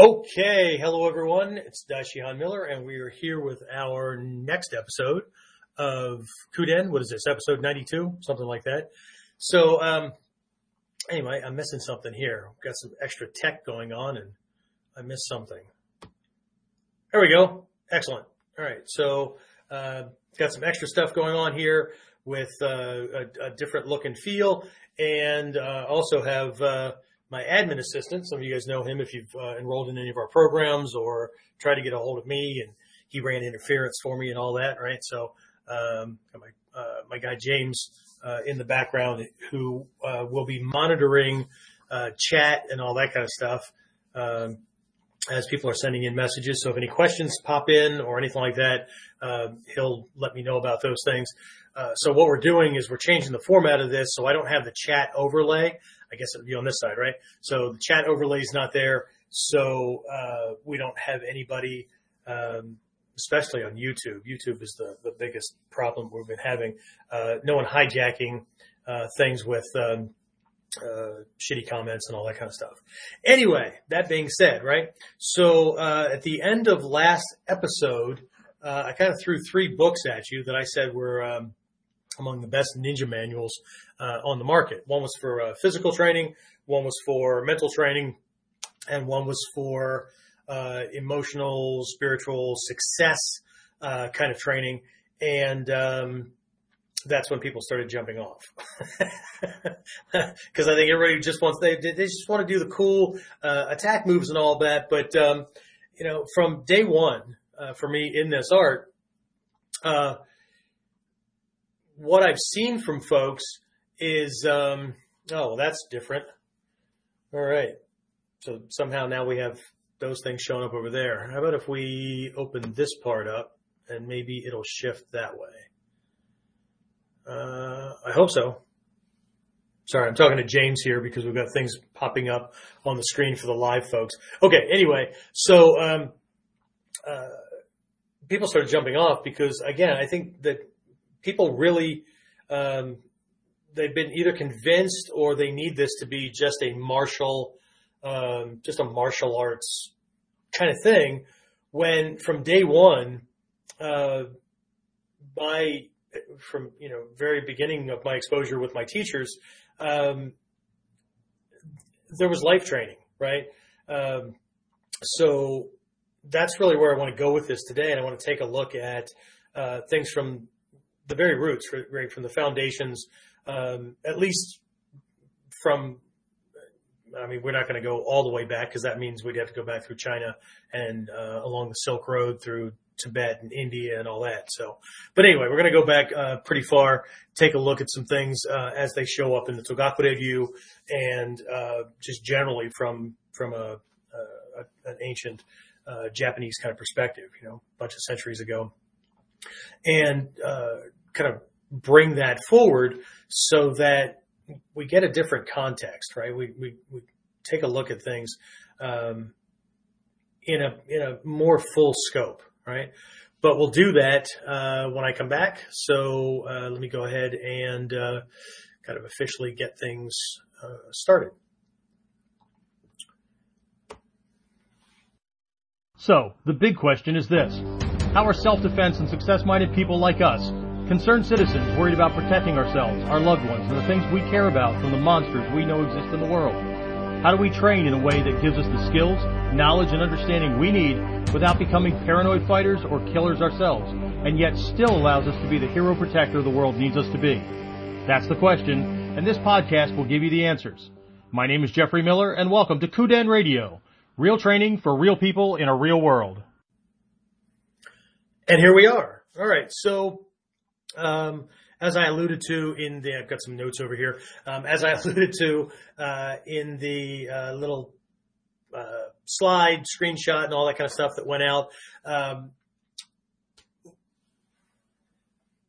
Okay, hello everyone. It's Daishihan Miller, and we are here with our next episode of Kuden. What is this? Episode 92, something like that. So, um, anyway, I'm missing something here. Got some extra tech going on, and I missed something. There we go. Excellent. All right, so uh, got some extra stuff going on here with uh, a, a different look and feel, and uh, also have uh, my admin assistant. Some of you guys know him if you've uh, enrolled in any of our programs or tried to get a hold of me, and he ran interference for me and all that, right? So, um, my uh, my guy James uh, in the background who uh, will be monitoring uh, chat and all that kind of stuff um, as people are sending in messages. So, if any questions pop in or anything like that, uh, he'll let me know about those things. Uh, so what we're doing is we're changing the format of this so I don't have the chat overlay. I guess it would be on this side, right? So the chat overlay is not there. So uh, we don't have anybody, um, especially on YouTube. YouTube is the, the biggest problem we've been having. Uh, no one hijacking uh, things with um, uh, shitty comments and all that kind of stuff. Anyway, that being said, right? So uh, at the end of last episode, uh, I kind of threw three books at you that I said were um, among the best ninja manuals uh, on the market. One was for uh, physical training, one was for mental training, and one was for uh, emotional, spiritual success uh, kind of training. And um, that's when people started jumping off because I think everybody just wants they they just want to do the cool uh, attack moves and all that. But um, you know, from day one uh, for me in this art, uh, what I've seen from folks is, um, oh, well, that's different. All right. So somehow now we have those things showing up over there. How about if we open this part up and maybe it'll shift that way? Uh, I hope so. Sorry, I'm talking to James here because we've got things popping up on the screen for the live folks. Okay, anyway, so um, uh, people started jumping off because, again, I think that people really um, they've been either convinced or they need this to be just a martial um, just a martial arts kind of thing when from day one uh, by from you know very beginning of my exposure with my teachers um, there was life training right? Um, so that's really where I want to go with this today and I want to take a look at uh, things from the very roots, right, from the foundations, um, at least from, I mean, we're not going to go all the way back because that means we'd have to go back through China and uh, along the Silk Road through Tibet and India and all that. So, but anyway, we're going to go back uh, pretty far, take a look at some things uh, as they show up in the Togakure ryu, and uh, just generally from from a, a an ancient uh, Japanese kind of perspective, you know, a bunch of centuries ago and uh, kind of bring that forward so that we get a different context, right? We, we, we take a look at things um, in a in a more full scope, right? But we'll do that uh, when I come back. So uh, let me go ahead and uh, kind of officially get things uh, started. So the big question is this. How are self-defense and success-minded people like us, concerned citizens worried about protecting ourselves, our loved ones, and the things we care about from the monsters we know exist in the world? How do we train in a way that gives us the skills, knowledge, and understanding we need without becoming paranoid fighters or killers ourselves, and yet still allows us to be the hero protector the world needs us to be? That's the question, and this podcast will give you the answers. My name is Jeffrey Miller, and welcome to Kuden Radio, real training for real people in a real world. And here we are. All right. So, um, as I alluded to in the, I've got some notes over here. Um, as I alluded to uh, in the uh, little uh, slide, screenshot, and all that kind of stuff that went out, um,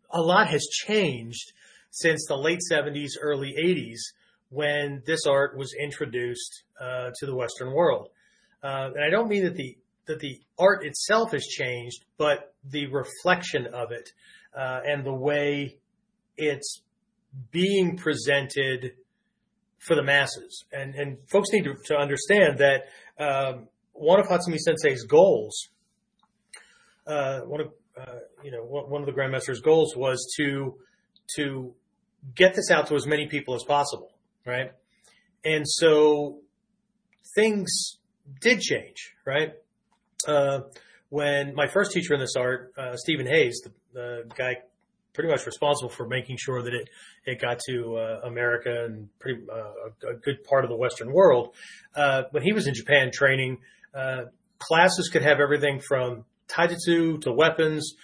a lot has changed since the late 70s, early 80s, when this art was introduced uh, to the Western world. Uh, and I don't mean that the that the art itself has changed, but the reflection of it uh, and the way it's being presented for the masses. And and folks need to, to understand that um, one of Hatsumi Sensei's goals, uh, one of uh, you know one of the Grandmaster's goals was to to get this out to as many people as possible, right? And so things did change, right? Uh, when my first teacher in this art, uh, Stephen Hayes, the, the, guy pretty much responsible for making sure that it it got to uh, America and pretty uh, a, good part of the Western world. Uh, when he was in Japan training, uh, classes could have everything from taijutsu to weapons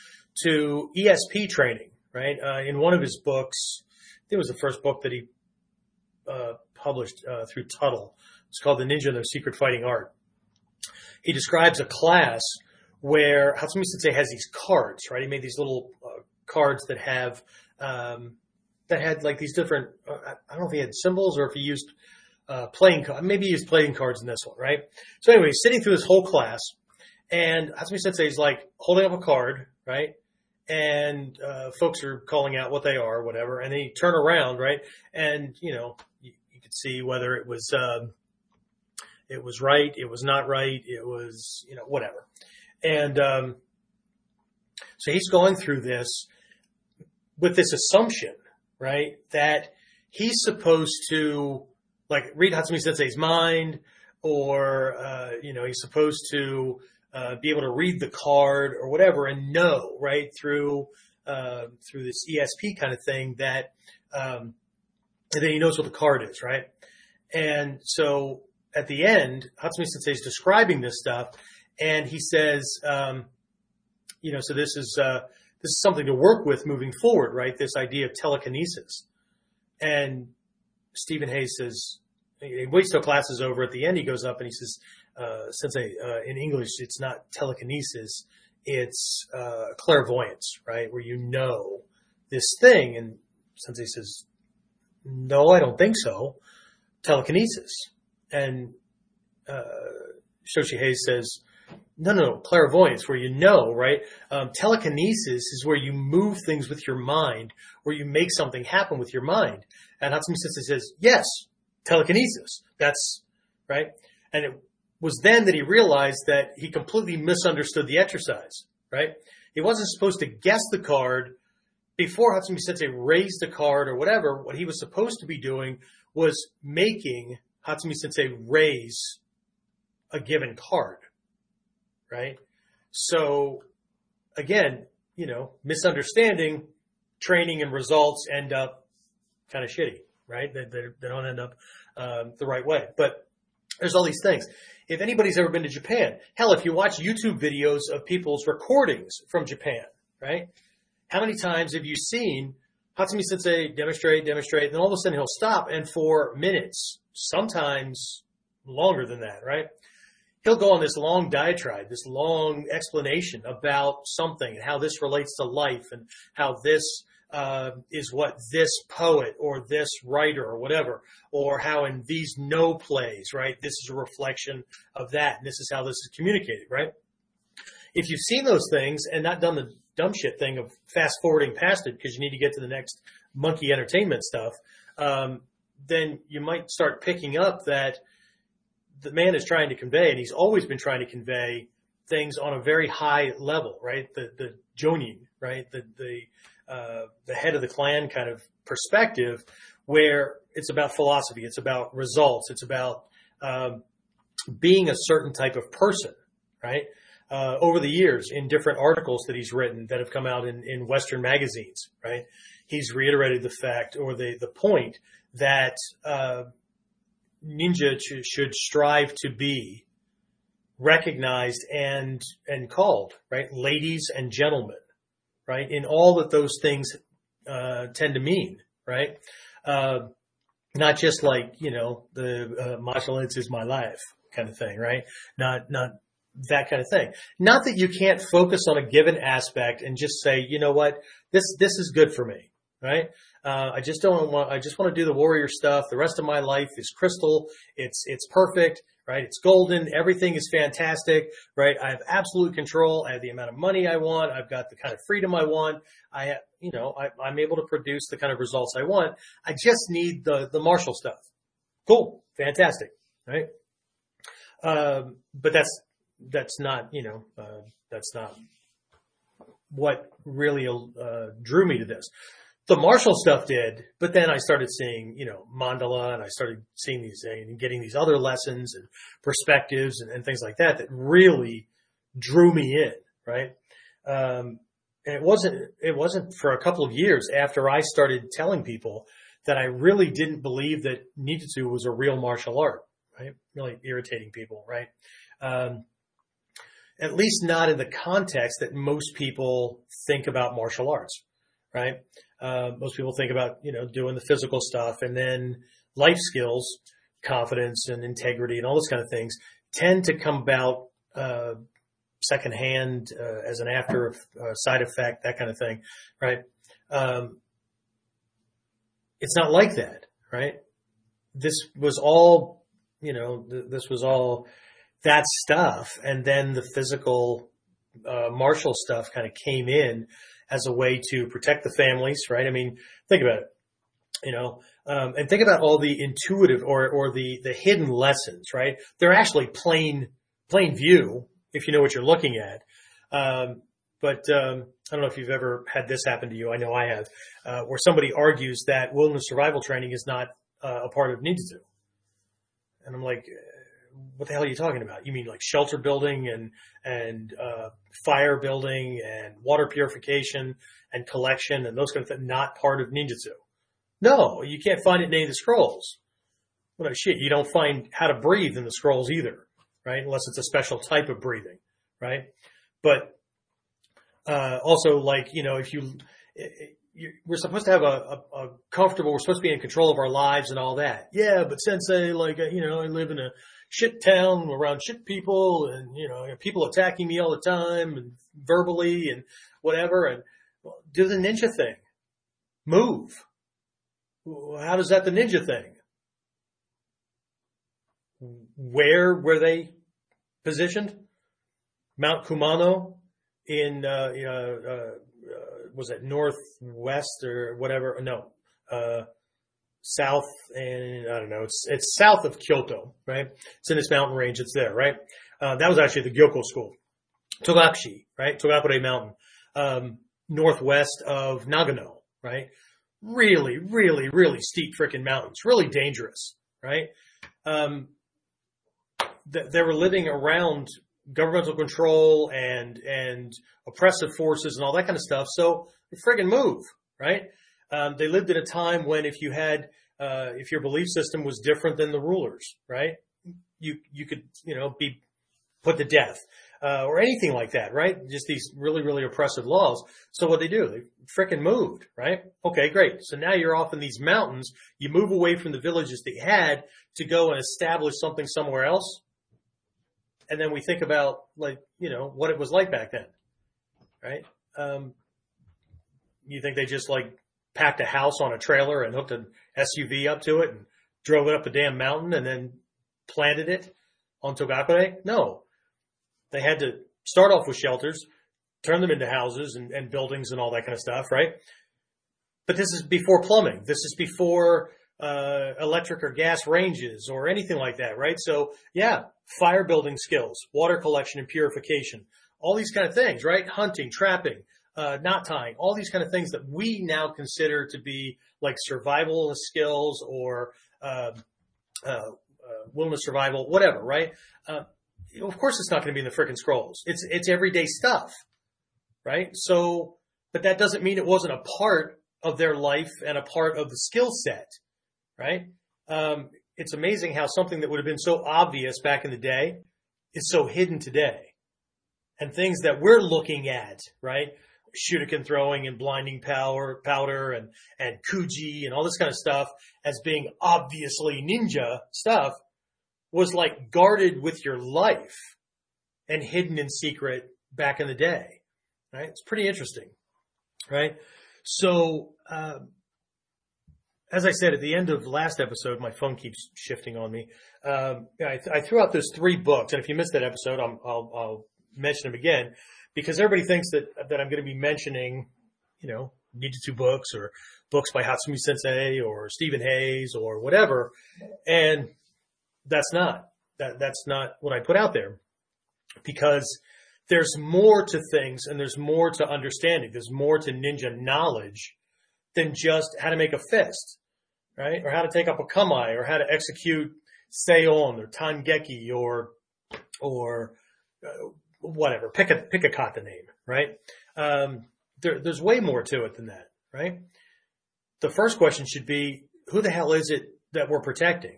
to ESP training. Right uh, in one of his books, it was the first book that he uh, published through Tuttle. It's called The Ninja and Their Secret Fighting Art. He describes a class where Hatsumi Sensei has these cards, right? He made these little cards that have um, that had like these different. Uh, I don't know if he had symbols or if he used uh, playing. Maybe he used playing cards in this one, right? So anyway, he's sitting through this whole class, and Hatsumi Sensei is like holding up a card, right? And uh, folks are calling out what they are, whatever, and then he turn around, right? And you know, you, you could see whether it was um, it was right, it was not right, it was you know whatever, and um, so he's going through this with this assumption, right, that he's supposed to like read Hatsumi Sensei's mind, or uh, you know he's supposed to uh, be able to read the card or whatever and know right through uh, through this ESP kind of thing that um, then he knows what the card is, right? And so at the end, Hatsumi Sensei is describing this stuff, and he says, um, you know, so this is uh, this is something to work with moving forward, right? This idea of telekinesis. And Stephen Hayes says, he waits till class is over. At the end, he goes up and he says, uh, Sensei, uh, in English, it's not telekinesis, it's uh, clairvoyance, right? Where you know this thing. And Sensei says, no, I don't think so. Telekinesis. And uh, Shidoshi Hayes says, no, no, no, clairvoyance, where you know, right? Um, telekinesis is where you move things with your mind, where you make something happen with your mind. And Hatsumi Sensei says, yes, telekinesis. That's right. And it was then that he realized that he completely misunderstood the exercise, right? He wasn't supposed to guess the card before Hatsumi Sensei raised the card or whatever. What he was supposed to be doing was making Hatsumi Sensei raise a given card right? So again, you know, misunderstanding, training and results end up kind of shitty, right? They, they, they don't end up um, the right way. But there's all these things. If anybody's ever been to Japan, hell, if you watch YouTube videos of people's recordings from Japan, right? How many times have you seen Hatsumi Sensei demonstrate, demonstrate, and then all of a sudden he'll stop and for minutes, sometimes longer than that, right? He'll go on this long diatribe, this long explanation about something and how this relates to life and how this uh, is what this poet or this writer or whatever, or how in these no plays, right, this is a reflection of that, and this is how this is communicated, right? If you've seen those things and not done the dumb shit thing of fast forwarding past it because you need to get to the next monkey entertainment stuff, um, then you might start picking up that the man is trying to convey, and he's always been trying to convey things on a very high level, right? The the jonin, right? The the uh, the head of the clan kind of perspective, where it's about philosophy, it's about results, it's about um, being a certain type of person, right? Uh, over the years, in different articles that he's written that have come out in, in Western magazines, right? He's reiterated the fact or the the point that uh, ninja should strive to be recognized and and called right? Ladies and gentlemen right? In all that those things uh, tend to mean right? Uh, not just like you know the uh, martial arts is my life kind of thing right? Not not that kind of thing. Not that you can't focus on a given aspect and just say you know what? This this is good for me right uh, I just don't want. I just want to do the warrior stuff. The rest of my life is crystal. It's it's perfect, right? It's golden. Everything is fantastic, right? I have absolute control. I have the amount of money I want. I've got the kind of freedom I want. I, have, you know, I, I'm able to produce the kind of results I want. I just need the the martial stuff. Cool, fantastic, right? Um, but that's, that's not, you know, uh, that's not what really, uh, drew me to this. The martial stuff did, but then I started seeing, you know, mandala and I started seeing these and getting these other lessons and perspectives and, and things like that that really drew me in, right? Um, and it wasn't, it wasn't for a couple of years after I started telling people that I really didn't believe that ninjutsu was a real martial art, right? Really irritating people, right? Um, at least not in the context that most people think about martial arts, right? Uh, most people think about, you know, doing the physical stuff and then life skills, confidence and integrity and all those kind of things tend to come about, uh, secondhand, uh, as an after uh, side effect, that kind of thing, right? Um, it's not like that, right? This was all, you know, th- this was all that stuff. And then the physical, uh, martial stuff kind of came in as a way to protect the families, right? I mean, think about it, you know, um, and think about all the intuitive or, or the, the hidden lessons, right? They're actually plain, plain view if you know what you're looking at. Um, but um, I don't know if you've ever had this happen to you. I know I have, uh, where somebody argues that wilderness survival training is not uh, a part of ninjutsu, and I'm like, what the hell are you talking about? You mean like shelter building and and uh, fire building and water purification and collection and those kind of things, not part of ninjutsu? No, you can't find it in any of the scrolls. Well, shit, you don't find how to breathe in the scrolls either, right? Unless it's a special type of breathing, right? But uh, also, like you know, if you, we're supposed to have a, a, a, comfortable, we're supposed to be in control of our lives and all that. Yeah, but sensei, like you know, I live in a shit town around shit people, and you know, people attacking me all the time and verbally and whatever. And well, do the ninja thing, move. How does that the ninja thing? Where were they positioned? Mount Kumano in, uh, uh, uh, was it northwest or whatever? No, uh, south and I don't know. It's, it's south of Kyoto, right? It's in this mountain range. It's there, right? Uh, that was actually the Gyokko school. Togakushi, right? Togakure mountain, um, northwest of Nagano, right? Really, really, really steep freaking mountains, really dangerous, right? Um, th- they were living around governmental control and and oppressive forces and all that kind of stuff. So friggin' move, right? Um, they lived in a time when if you had uh, if your belief system was different than the rulers, right? You you could you know be put to death uh, or anything like that, right? Just these really really oppressive laws. So what they do, they fricking moved, right? Okay, great. So now you're off in these mountains. You move away from the villages they had to go and establish something somewhere else and then we think about like you know what it was like back then, right? Um, you think they just like packed a house on a trailer and hooked an SUV up to it and drove it up a damn mountain and then planted it on Togakure? No, they had to start off with shelters, turn them into houses and, and buildings and all that kind of stuff, right? But this is before plumbing. This is before uh, electric or gas ranges or anything like that, right? So yeah, fire building skills, water collection and purification, all these kind of things, right? Hunting, trapping, uh, knot tying, all these kind of things that we now consider to be like survival skills or, uh, uh, wilderness survival, whatever, right? Uh, of course it's not going to be in the freaking scrolls. It's, it's everyday stuff, right? So, but that doesn't mean it wasn't a part of their life and a part of the skill set right? Um, it's amazing how something that would have been so obvious back in the day is so hidden today. And things that we're looking at, right? Shuriken throwing and blinding power, powder and, and Kuji and all this kind of stuff as being obviously ninja stuff was like guarded with your life and hidden in secret back in the day, right? It's pretty interesting, right? So, um, as I said at the end of last episode, my phone keeps shifting on me. Um, I, I, threw out those three books, and if you missed that episode, i will mention them again because everybody thinks that that I'm going to be mentioning, you know, Ninjutsu books or books by Hatsumi Sensei or Stephen Hayes or whatever, and that's not That that's not what I put out there because there's more to things and there's more to understanding. There's more to ninja knowledge than just how to make a fist, right? Or how to take up a kamae or how to execute Seon or Tangeki or, or uh, whatever. Pick a, pick a kata name, right? Um, there, there's way more to it than that, right? The first question should be, who the hell is it that we're protecting,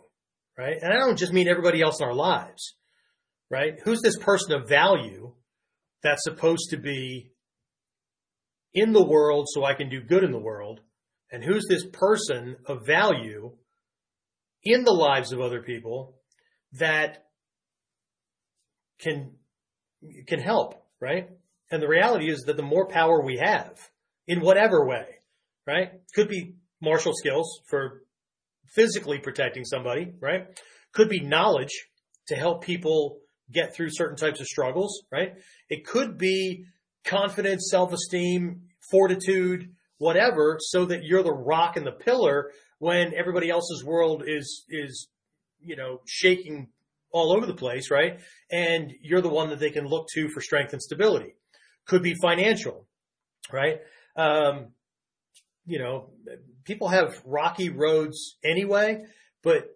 right? And I don't just mean everybody else in our lives, right? Who's this person of value that's supposed to be in the world so I can do good in the world? And who's this person of value in the lives of other people that can can help, right? And the reality is that the more power we have in whatever way, right? Could be martial skills for physically protecting somebody, right? Could be knowledge to help people get through certain types of struggles, right? It could be confidence, self-esteem, fortitude, whatever, so that you're the rock and the pillar when everybody else's world is, is, you know, shaking all over the place, right? And you're the one that they can look to for strength and stability. Could be financial, right? Um, you know, people have rocky roads anyway, but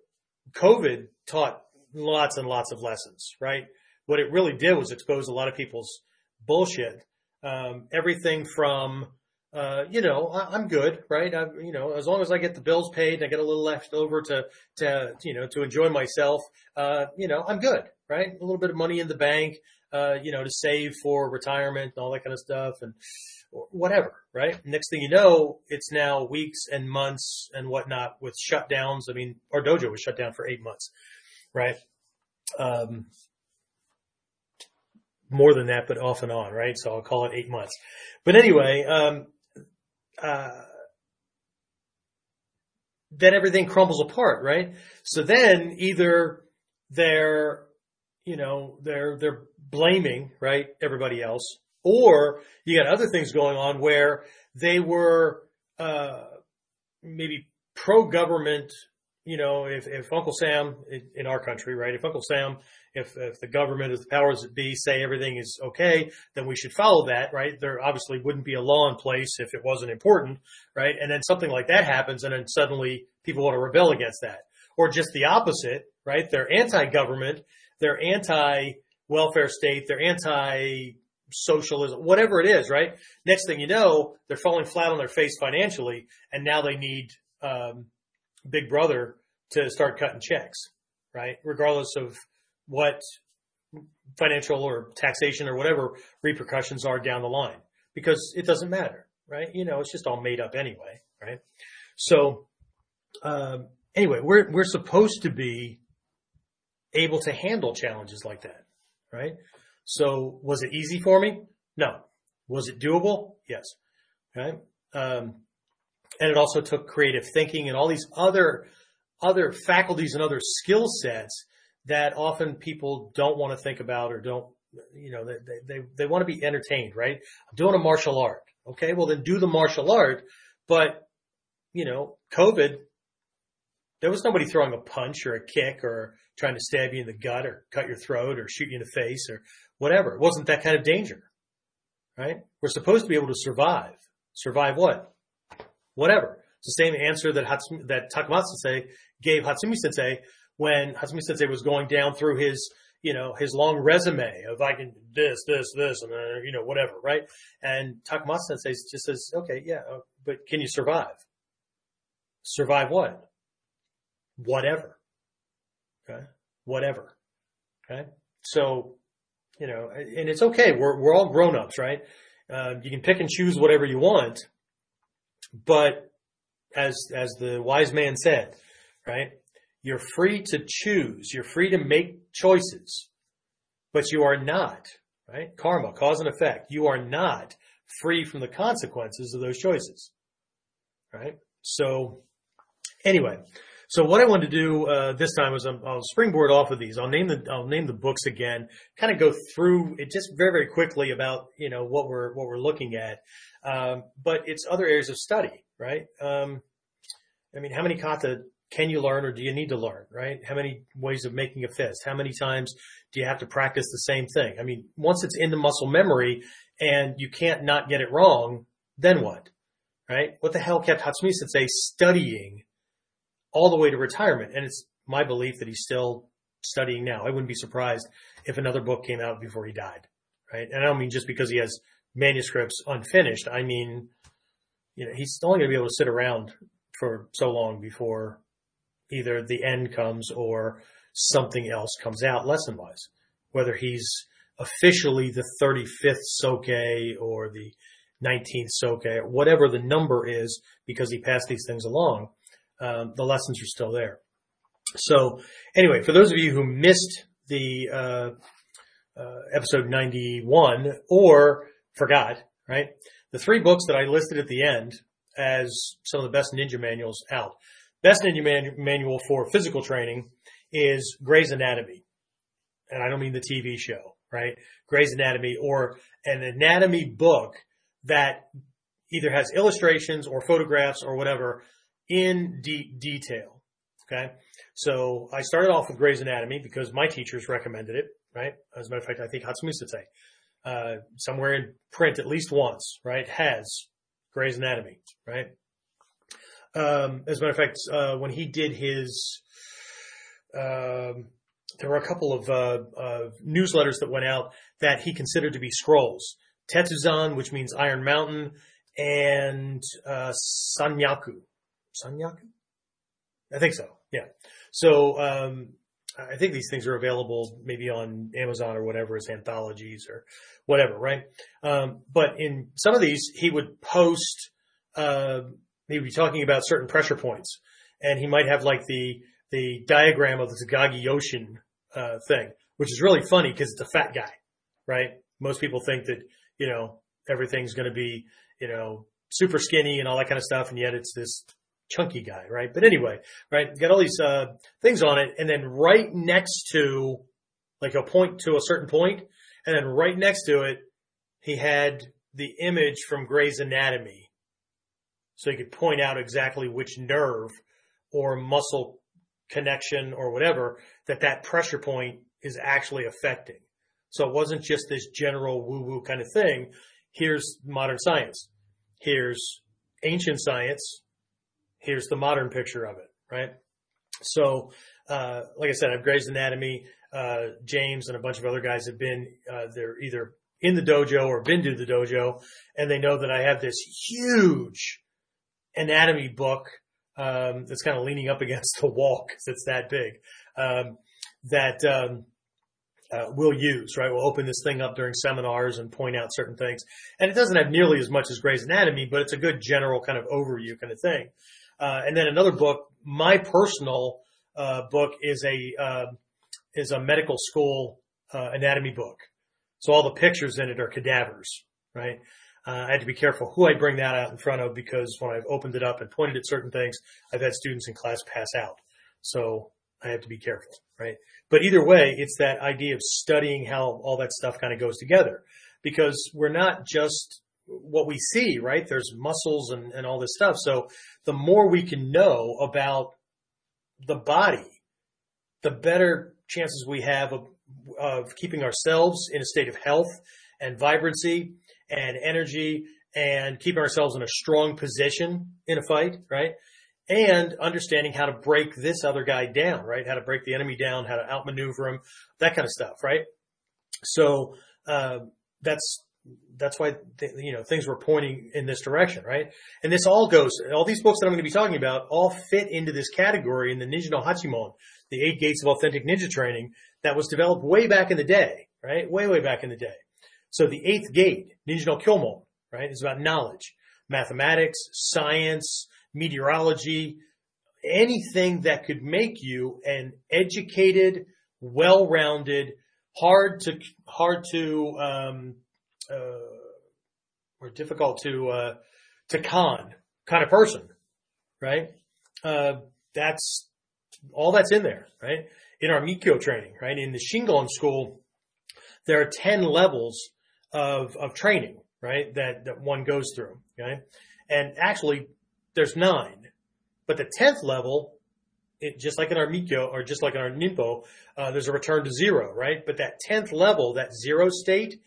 COVID taught lots and lots of lessons, right? What it really did was expose a lot of people's bullshit. Um, everything from, uh, you know, I, am good, right? I, you know, as long as I get the bills paid and I get a little left over to, to, you know, to enjoy myself, uh, you know, I'm good, right? A little bit of money in the bank, uh, you know, to save for retirement and all that kind of stuff and whatever, right? Next thing you know, it's now weeks and months and whatnot with shutdowns. I mean, our dojo was shut down for eight months, right? Um, more than that, but off and on, right? So I'll call it eight months. But anyway, um, uh, then everything crumbles apart, right? So then either they're, you know, they're, they're blaming, right, everybody else, or you got other things going on where they were, uh, maybe pro-government, you know, if, if Uncle Sam in our country, right, if Uncle Sam if, if the government, if the powers that be say everything is okay, then we should follow that, right? There obviously wouldn't be a law in place if it wasn't important, right? And then something like that happens and then suddenly people want to rebel against that. Or just the opposite, right? They're anti-government, they're anti-welfare state, they're anti socialism, whatever it is, right? Next thing you know, they're falling flat on their face financially, and now they need um, Big Brother to start cutting checks, right? Regardless of what financial or taxation or whatever repercussions are down the line because it doesn't matter, right? You know, it's just all made up anyway, right? So, um, anyway, we're, we're supposed to be able to handle challenges like that, right? So was it easy for me? No. Was it doable? Yes. Right. Um, and it also took creative thinking and all these other, other faculties and other skill sets that often people don't want to think about or don't, you know, they, they, they want to be entertained, right? I'm doing a martial art. Okay. Well, then do the martial art. But, you know, COVID, there was nobody throwing a punch or a kick or trying to stab you in the gut or cut your throat or shoot you in the face or whatever. It wasn't that kind of danger, right? We're supposed to be able to survive. Survive what? Whatever. It's the same answer that Hatsumi, that Takamatsu gave Hatsumi sensei when Hatsumi Sensei was going down through his, you know, his long resume of I can this, this, this, and uh, you know, whatever, right? And Takamatsu Sensei just says, okay, yeah, uh, but can you survive? Survive what? Whatever. Okay. Whatever. Okay. So, you know, and it's okay. We're, we're all grown ups, right? Uh, you can pick and choose whatever you want, but as, as the wise man said, right? You're free to choose. You're free to make choices, but you are not, right? Karma, cause and effect. You are not free from the consequences of those choices, right? So anyway, so what I wanted to do uh, this time is I'll springboard off of these. I'll name the I'll name the books again. Kind of go through it just very very quickly about you know what we're what we're looking at, um, but it's other areas of study, right? Um, I mean, how many kata can you learn or do you need to learn, right? How many ways of making a fist? How many times do you have to practice the same thing? I mean, once it's in the muscle memory and you can't not get it wrong, then what? Right? What the hell kept Hatsumiya studying all the way to retirement? And it's my belief that he's still studying now. I wouldn't be surprised if another book came out before he died, right? And I don't mean just because he has manuscripts unfinished. I mean, you know, he's only going to be able to sit around for so long before either the end comes or something else comes out lesson wise. Whether he's officially the 35th Soke or the 19th Soke, whatever the number is, because he passed these things along, um, the lessons are still there. So anyway, for those of you who missed the uh, uh, episode 91 or forgot, right? The three books that I listed at the end as some of the best ninja manuals out. Best ninja man- manual for physical training is Gray's Anatomy. And I don't mean the TV show, right? Gray's Anatomy or an anatomy book that either has illustrations or photographs or whatever in de- detail. Okay. So I started off with Gray's Anatomy because my teachers recommended it, right? As a matter of fact, I think Hatsumi Sensei, uh, somewhere in print at least once, right, has Gray's Anatomy, right? Um, as a matter of fact, uh, when he did his, um, there were a couple of uh, uh, newsletters that went out that he considered to be scrolls. Tetsuzan, which means Iron Mountain, and uh, Sanmyaku. Sanmyaku? I think so. Yeah. So um, I think these things are available maybe on Amazon or whatever as anthologies or whatever, right? Um, but in some of these, he would post. Uh, he would be talking about certain pressure points, and he might have like the the diagram of the Takagi Yoshin uh, thing, which is really funny because it's a fat guy, right? Most people think that you know everything's going to be you know super skinny and all that kind of stuff, and yet it's this chunky guy, right? But anyway, right, got all these uh, things on it, and then right next to, like, a point to a certain point, and then right next to it, he had the image from Gray's Anatomy, so you could point out exactly which nerve or muscle connection or whatever that that pressure point is actually affecting. So it wasn't just this general woo woo kind of thing. Here's modern science. Here's ancient science here's the modern picture of it, right? So, uh, like I said, I've Gray's Anatomy. Uh, James and a bunch of other guys have been, uh, they're either in the dojo or been to the dojo, and they know that I have this huge anatomy book um, that's kind of leaning up against the wall because it's that big. Um, that um, uh, we'll use, right? We'll open this thing up during seminars and point out certain things. And it doesn't have nearly as much as Gray's Anatomy, but it's a good general kind of overview kind of thing. Uh, and then another book, my personal uh, book is a uh, is a medical school uh, anatomy book. So all the pictures in it are cadavers, right? Uh, I had to be careful who I bring that out in front of because when I've opened it up and pointed at certain things, I've had students in class pass out. So I have to be careful, right? But either way, it's that idea of studying how all that stuff kind of goes together because we're not just what we see, right? There's muscles and, and all this stuff. So the more we can know about the body, the better chances we have of, of keeping ourselves in a state of health and vibrancy and energy and keeping ourselves in a strong position in a fight, right? And understanding how to break this other guy down, right? How to break the enemy down, how to outmaneuver him, that kind of stuff, right? So, uh, that's that's why th- you know things were pointing in this direction, right? And this all goes. All these books that I'm going to be talking about all fit into this category in the Ninja no Hachimon, the Eight Gates of Authentic Ninja Training that was developed way back in the day, right? Way way back in the day. So the eighth gate, no Kyomon, right, is about knowledge, mathematics, science, meteorology, anything that could make you an educated, well-rounded, hard to hard to um, uh, or difficult to uh, to con kind of person, right? Uh, that's all that's in there, right? In our Mikyo training, right? In the Shingon school, there are 10 levels of, of training, right? That, that one goes through, okay? And actually, there's nine, but the 10th level it, just like in our Mikyo or just like in our Ninpo, uh, there's a return to zero, right? But that 10th level, that zero state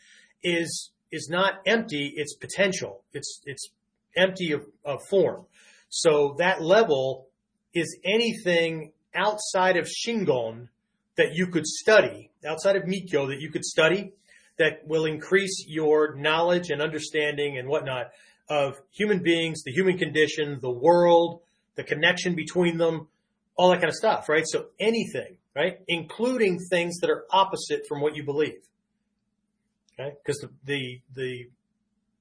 is, is not empty. It's potential. It's, it's empty of, of form. So that level is anything outside of Shingon that you could study, outside of Mikyo that you could study that will increase your knowledge and understanding and whatnot of human beings, the human condition, the world, the connection between them, all that kind of stuff, right? So anything, right? Including things that are opposite from what you believe. Okay? Because the, the, the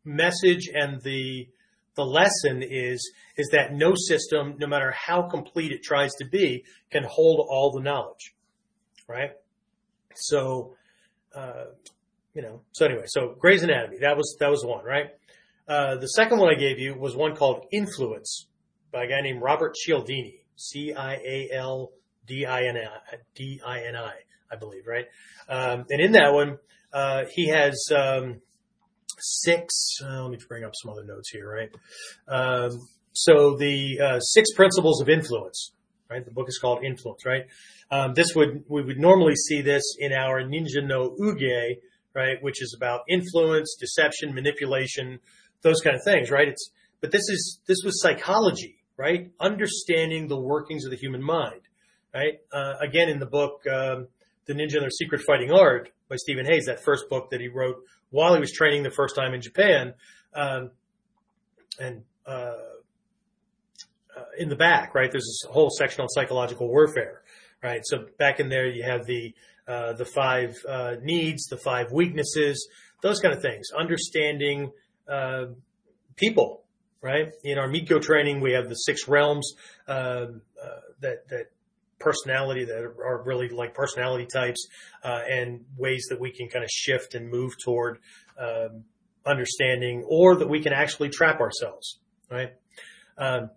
message and the, the lesson is, is that no system, no matter how complete it tries to be, can hold all the knowledge, right? So, uh, you know, so anyway, so Gray's Anatomy, that was, that was one, right? Uh, the second one I gave you was one called Influence by a guy named Robert Cialdini, C-I-A-L-D-I-N-I, D-I-N-I, I believe, right? Um, and in that one, uh, he has, um, six, uh, let me bring up some other notes here, right? Um, so the, uh, six principles of influence, right? The book is called Influence, right? Um, this would, we would normally see this in our Ninja no Uge, right? Which is about influence, deception, manipulation, those kind of things, right? It's, but this is, this was psychology, right? Understanding the workings of the human mind, right? Uh, again, in the book, um, The Ninja and Their Secret Fighting Art by Stephen Hayes, that first book that he wrote while he was training the first time in Japan, um, and, uh, uh, in the back, right? There's this whole section on psychological warfare, right? So back in there, you have the, uh, the five, uh, needs, the five weaknesses, those kind of things, understanding, uh, people, right? In our Mikyo training, we have the six realms uh, uh, that that personality that are really like personality types uh, and ways that we can kind of shift and move toward um, understanding, or that we can actually trap ourselves, right? Um,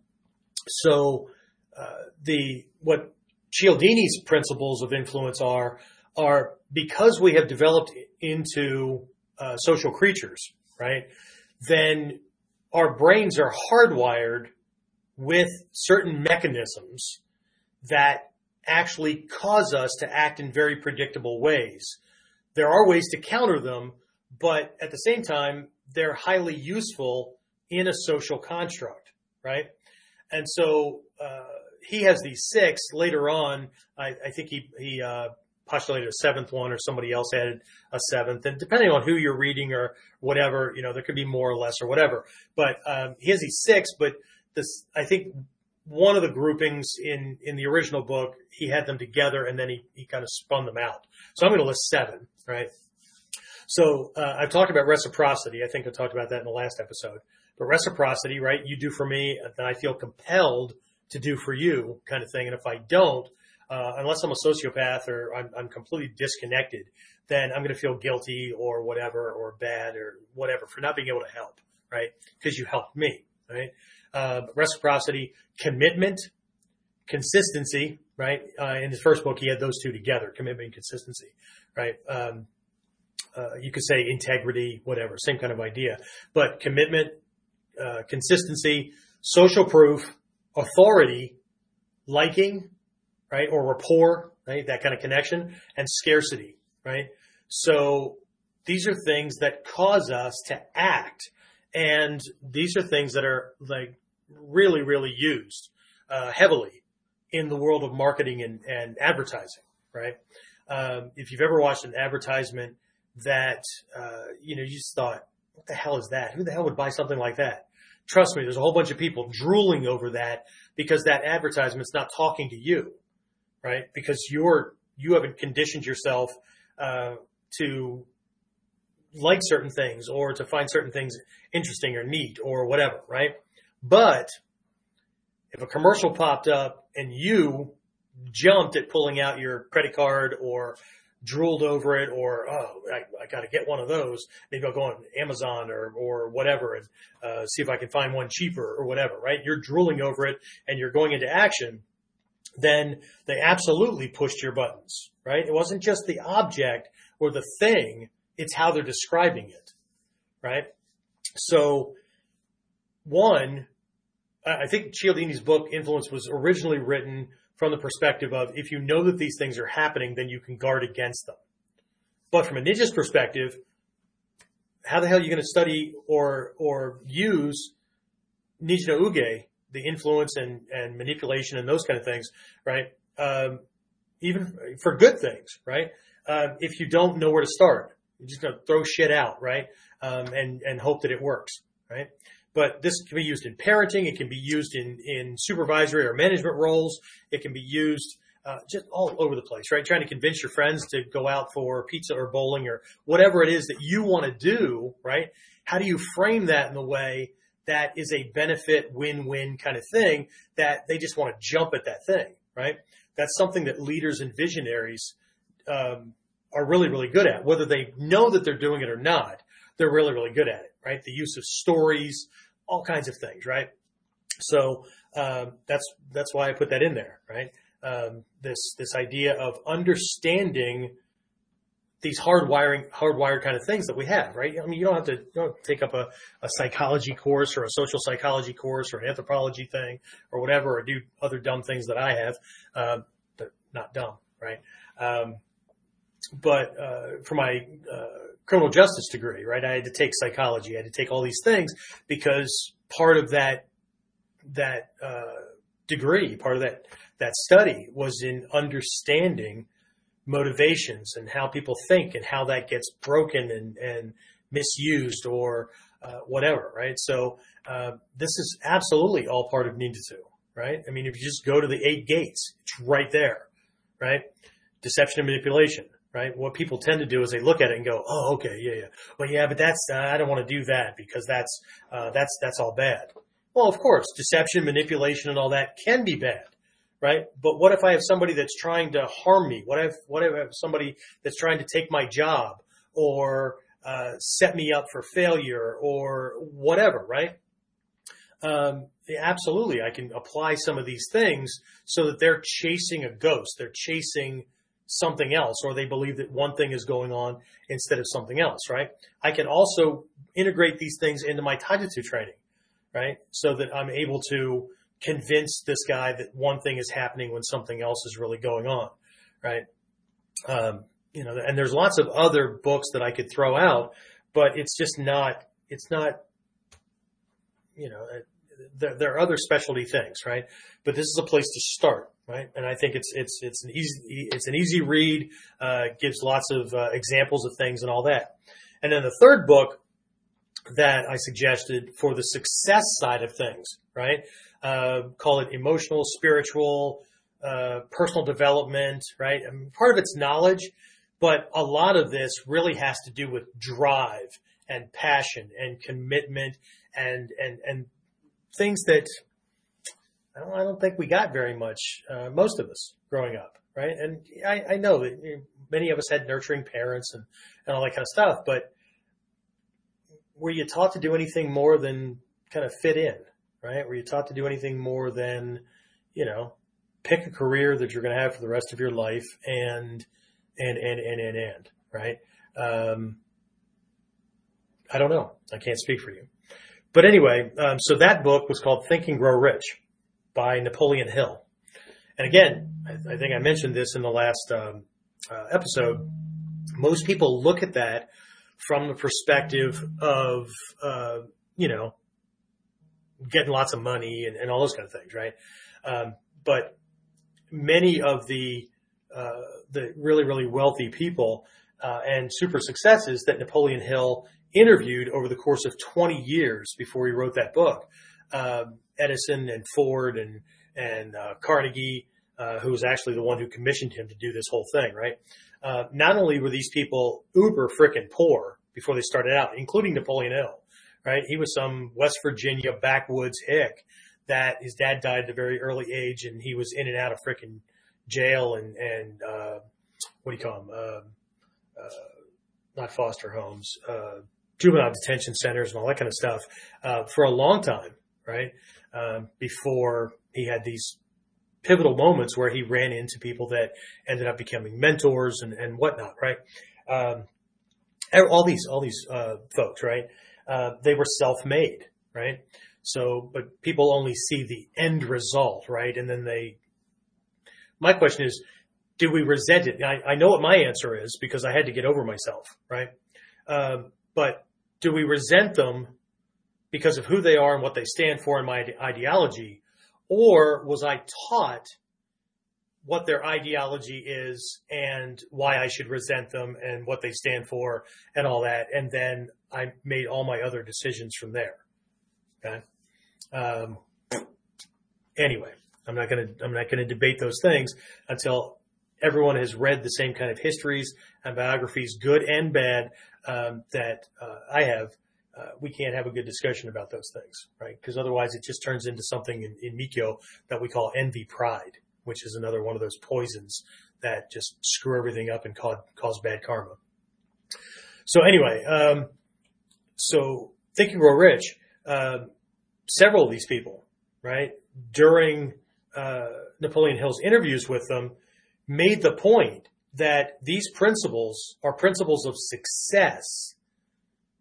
so uh, the what Cialdini's principles of influence are are because we have developed into uh, social creatures, right? Then our brains are hardwired with certain mechanisms that actually cause us to act in very predictable ways. There are ways to counter them, but at the same time, they're highly useful in a social construct, right? And so uh, he has these six. Later on, I, I think he he uh, postulated a seventh one or somebody else added a seventh. And depending on who you're reading or whatever, you know, there could be more or less or whatever. But um, he has these six, but this, I think one of the groupings in, in the original book, he had them together and then he, he kind of spun them out. So I'm going to list seven, right? So uh, I've talked about reciprocity. I think I talked about that in the last episode. But reciprocity, right? You do for me, then I feel compelled to do for you kind of thing. And if I don't, uh, unless I'm a sociopath or I'm, I'm completely disconnected, then I'm going to feel guilty or whatever or bad or whatever for not being able to help, right? Because you helped me, right? Uh, reciprocity, commitment, consistency, right? Uh, in his first book, he had those two together, commitment and consistency, right? Um, uh, you could say integrity, whatever, same kind of idea, but commitment, uh, consistency, social proof, authority, liking, right? Or rapport, right? That kind of connection and scarcity, right? So these are things that cause us to act. And these are things that are like really, really used uh, heavily in the world of marketing and, and advertising, right? Um, if you've ever watched an advertisement that, uh, you know, you just thought, what the hell is that? Who the hell would buy something like that? Trust me, there's a whole bunch of people drooling over that because that advertisement's not talking to you right? Because you're, you haven't conditioned yourself, uh, to like certain things or to find certain things interesting or neat or whatever, right? But if a commercial popped up and you jumped at pulling out your credit card or drooled over it or, oh, I, I got to get one of those. Maybe I'll go on Amazon or, or whatever and uh, see if I can find one cheaper or whatever, right? You're drooling over it and you're going into action then they absolutely pushed your buttons, right? It wasn't just the object or the thing, it's how they're describing it, right? So one, I think Cialdini's book Influence was originally written from the perspective of if you know that these things are happening, then you can guard against them. But from a ninja's perspective, how the hell are you going to study or or use Ninja no Uge, the influence and, and manipulation and those kind of things, right? Um, even for good things, right? Uh, if you don't know where to start, you're just going to throw shit out, right? Um, and and hope that it works, right? But this can be used in parenting. It can be used in in supervisory or management roles. It can be used uh, just all over the place, right? Trying to convince your friends to go out for pizza or bowling or whatever it is that you want to do, right? How do you frame that in the way that is a benefit win-win kind of thing that they just want to jump at that thing, right? That's something that leaders and visionaries um, are really, really good at. Whether they know that they're doing it or not, they're really, really good at it, right? The use of stories, all kinds of things, right? So um, that's that's why I put that in there, right? um, this this idea of understanding these hardwiring hardwired kind of things that we have, right? I mean, you don't have to, don't have to take up a, a psychology course or a social psychology course or an anthropology thing or whatever, or do other dumb things that I have. Uh, they're not dumb, right? Um, but uh, for my uh, criminal justice degree, right, I had to take psychology. I had to take all these things because part of that that uh, degree, part of that that study was in understanding motivations and how people think and how that gets broken and, and misused or uh, whatever, right? So uh, this is absolutely all part of ninjutsu, right? I mean, if you just go to the eight gates, it's right there, right? Deception and manipulation, right? What people tend to do is they look at it and go, "Oh, okay, yeah, yeah, well, yeah, but that's uh, I don't want to do that because that's uh, that's that's all bad." Well, of course, deception, manipulation, and all that can be bad right? But what if I have somebody that's trying to harm me? What if what if I have somebody that's trying to take my job or uh, set me up for failure or whatever, right? Um, absolutely, I can apply some of these things so that they're chasing a ghost, they're chasing something else, or they believe that one thing is going on instead of something else, right? I can also integrate these things into my taijutsu training, right? So that I'm able to convince this guy that one thing is happening when something else is really going on, right? Um, you know, and there's lots of other books that I could throw out, but it's just not, it's not, you know, there, there are other specialty things, right? But this is a place to start, right? And I think it's it's it's an easy it's an easy read, uh, gives lots of uh, examples of things and all that. And then the third book that I suggested for the success side of things, right? Uh, call it emotional, spiritual, uh, personal development, right? I mean, part of it's knowledge, but a lot of this really has to do with drive and passion and commitment and and and things that I don't, I don't think we got very much. Uh, most of us growing up, right? And I, I know that many of us had nurturing parents and and all that kind of stuff, but were you taught to do anything more than kind of fit in, right? Were you taught to do anything more than, you know, pick a career that you're going to have for the rest of your life and, and, and, and, and, and, right? Um, I don't know. I can't speak for you. But anyway, um, so that book was called Think and Grow Rich by Napoleon Hill. And again, I, I think I mentioned this in the last um, uh, episode. Most people look at that from the perspective of, uh, you know, getting lots of money and, and, all those kind of things, right? Um, but many of the uh, the really really wealthy people uh, and super successes that Napoleon Hill interviewed over the course of 20 years before he wrote that book, um, Edison and Ford and and uh, Carnegie, uh, who was actually the one who commissioned him to do this whole thing, right? Uh, not only were these people uber frickin' poor before they started out, including Napoleon Hill, right? He was some West Virginia backwoods hick that his dad died at a very early age and he was in and out of frickin' jail and, and, uh, what do you call them? Uh, uh, not foster homes, uh, juvenile detention centers and all that kind of stuff, uh, for a long time, right? Um, before he had these pivotal moments where he ran into people that ended up becoming mentors and, and whatnot, right? Um, all these, all these, uh, folks, right? Uh, they were self-made, right? So, but people only see the end result, right? And then they, my question is, do we resent it? I, I know what my answer is because I had to get over myself, right? Um, but do we resent them because of who they are and what they stand for and my ideology? Or was I taught what their ideology is and why I should resent them and what they stand for and all that. And then I made all my other decisions from there. Okay. Um, anyway, I'm not going to, I'm not going to debate those things until everyone has read the same kind of histories and biographies, good and bad, um, that uh, I have. Uh, we can't have a good discussion about those things, right? Because otherwise it just turns into something in, in Mikyo that we call envy pride which is another one of those poisons that just screw everything up and cause, cause bad karma. So anyway, um, so Think and Grow Rich, uh, several of these people, right, during uh, Napoleon Hill's interviews with them, made the point that these principles are principles of success,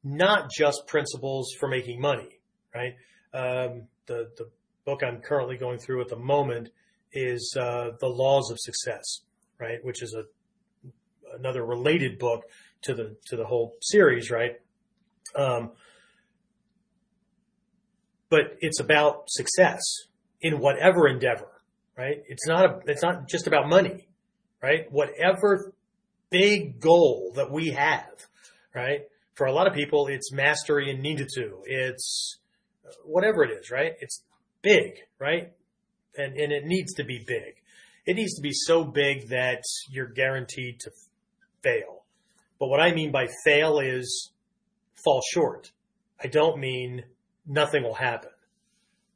not just principles for making money, right? Um, the the book I'm currently going through at the moment is uh, the laws of success, right? Which is a another related book to the to the whole series, right? Um, but it's about success in whatever endeavor, right? It's not a, it's not just about money, right? Whatever big goal that we have, right? For a lot of people, it's mastery in ninjutsu. It's whatever it is, right? It's big, right? and, and it needs to be big. It needs to be so big that you're guaranteed to fail. But what I mean by fail is fall short. I don't mean nothing will happen,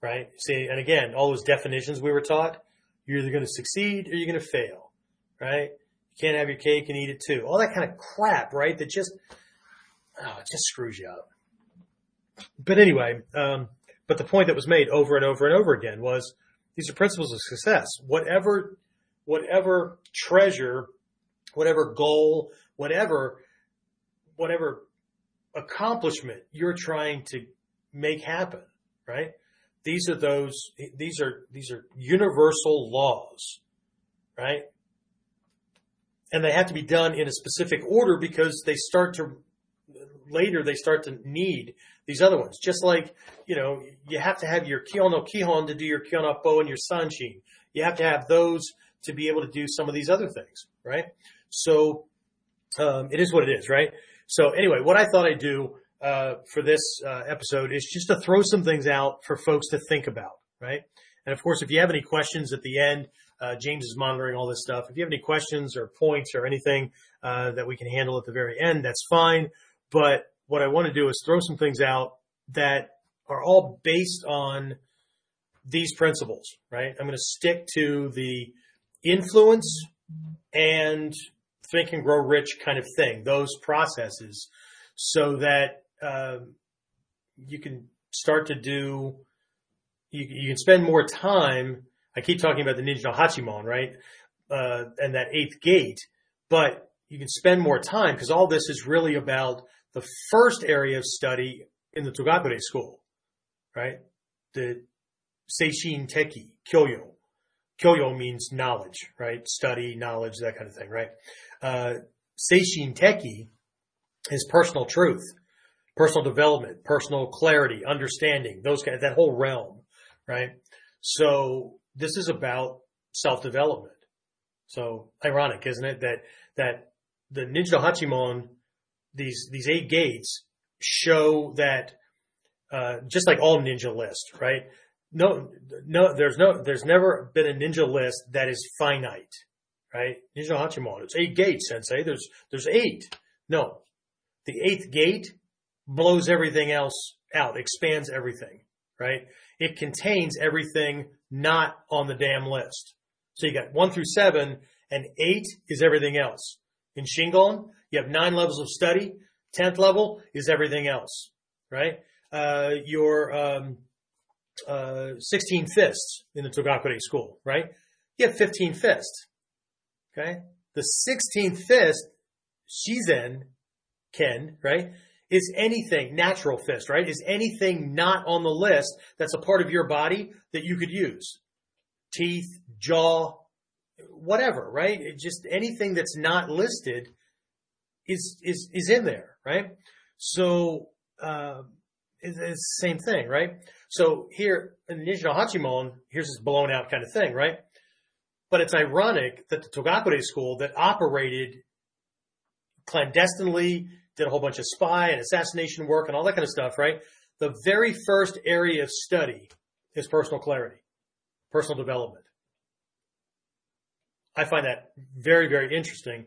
right? See, and again, all those definitions we were taught, you're either going to succeed or you're going to fail, right? You can't have your cake and eat it too. All that kind of crap, right? That just, oh, it just screws you up. But anyway, um, but the point that was made over and over and over again was these are principles of success. Whatever, whatever treasure, whatever goal, whatever, whatever accomplishment you're trying to make happen, right? These are those, these are, these are universal laws, right? And they have to be done in a specific order because they start to, later they start to need these other ones. Just like, you know, you have to have your Kyono Kihon to do your Kihon and your Sanshin. You have to have those to be able to do some of these other things, right? So, um, it is what it is, right? So anyway, what I thought I'd do, uh, for this, uh, episode is just to throw some things out for folks to think about, right? And of course, if you have any questions at the end, uh, James is monitoring all this stuff. If you have any questions or points or anything, uh, that we can handle at the very end, that's fine. But what I want to do is throw some things out that are all based on these principles, right? I'm going to stick to the influence and think and grow rich kind of thing, those processes, so that uh, you can start to do, you, you, can spend more time. I keep talking about the Ninja no Hachimon, right? Uh, and that eighth gate, but you can spend more time because all this is really about the first area of study in the Togakure school, right? The Seishin Teki, Kyoyo. Kyoyo means knowledge, right? Study, knowledge, that kind of thing, right? Uh, Seishin Teki is personal truth, personal development, personal clarity, understanding, those that whole realm, right? So this is about self-development. So ironic, isn't it? That, that the Ninja Hachimon these these eight gates show that uh, just like all ninja lists, right? No, no, there's no, there's never been a ninja list that is finite, right? Ninja Hachimon, it's eight gates, Sensei. There's there's eight. No, the eighth gate blows everything else out, expands everything, right? It contains everything not on the damn list. So you got one through seven, and eight is everything else. In Shingon, you have nine levels of study. Tenth level is everything else, right? Uh, your um, uh, 16 fists in the Togakure school, right? You have 15 fists. Okay, the 16th fist, Shizen Ken, right, is anything natural fist, right? Is anything not on the list that's a part of your body that you could use? Teeth, jaw, whatever, right? It just anything that's not listed is is is in there, right? So uh, it's, it's the same thing, right? So here in the here's this blown out kind of thing, right? But it's ironic that the Togakure school that operated clandestinely, did a whole bunch of spy and assassination work and all that kind of stuff, right? The very first area of study is personal clarity, personal development. I find that very, very interesting.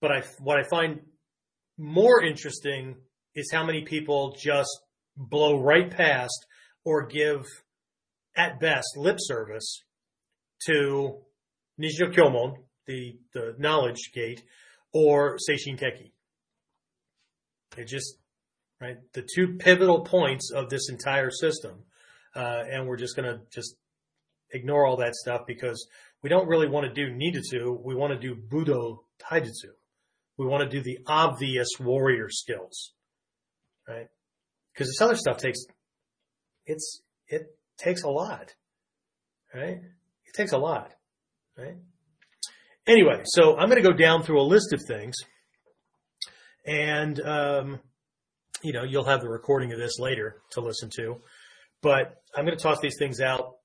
But I, what I find more interesting is how many people just blow right past or give, at best, lip service to Nijino Kyomon, the, the knowledge gate, or Seishin Teki. It just, right, the two pivotal points of this entire system. Uh, and we're just going to just ignore all that stuff because we don't really want to do Ninjutsu. We want to do Budo Taijutsu. We want to do the obvious warrior skills, right? Because this other stuff takes, it's, it takes a lot, right? It takes a lot, right? Anyway, so I'm going to go down through a list of things and, um, you know, you'll have the recording of this later to listen to, but I'm going to toss these things out.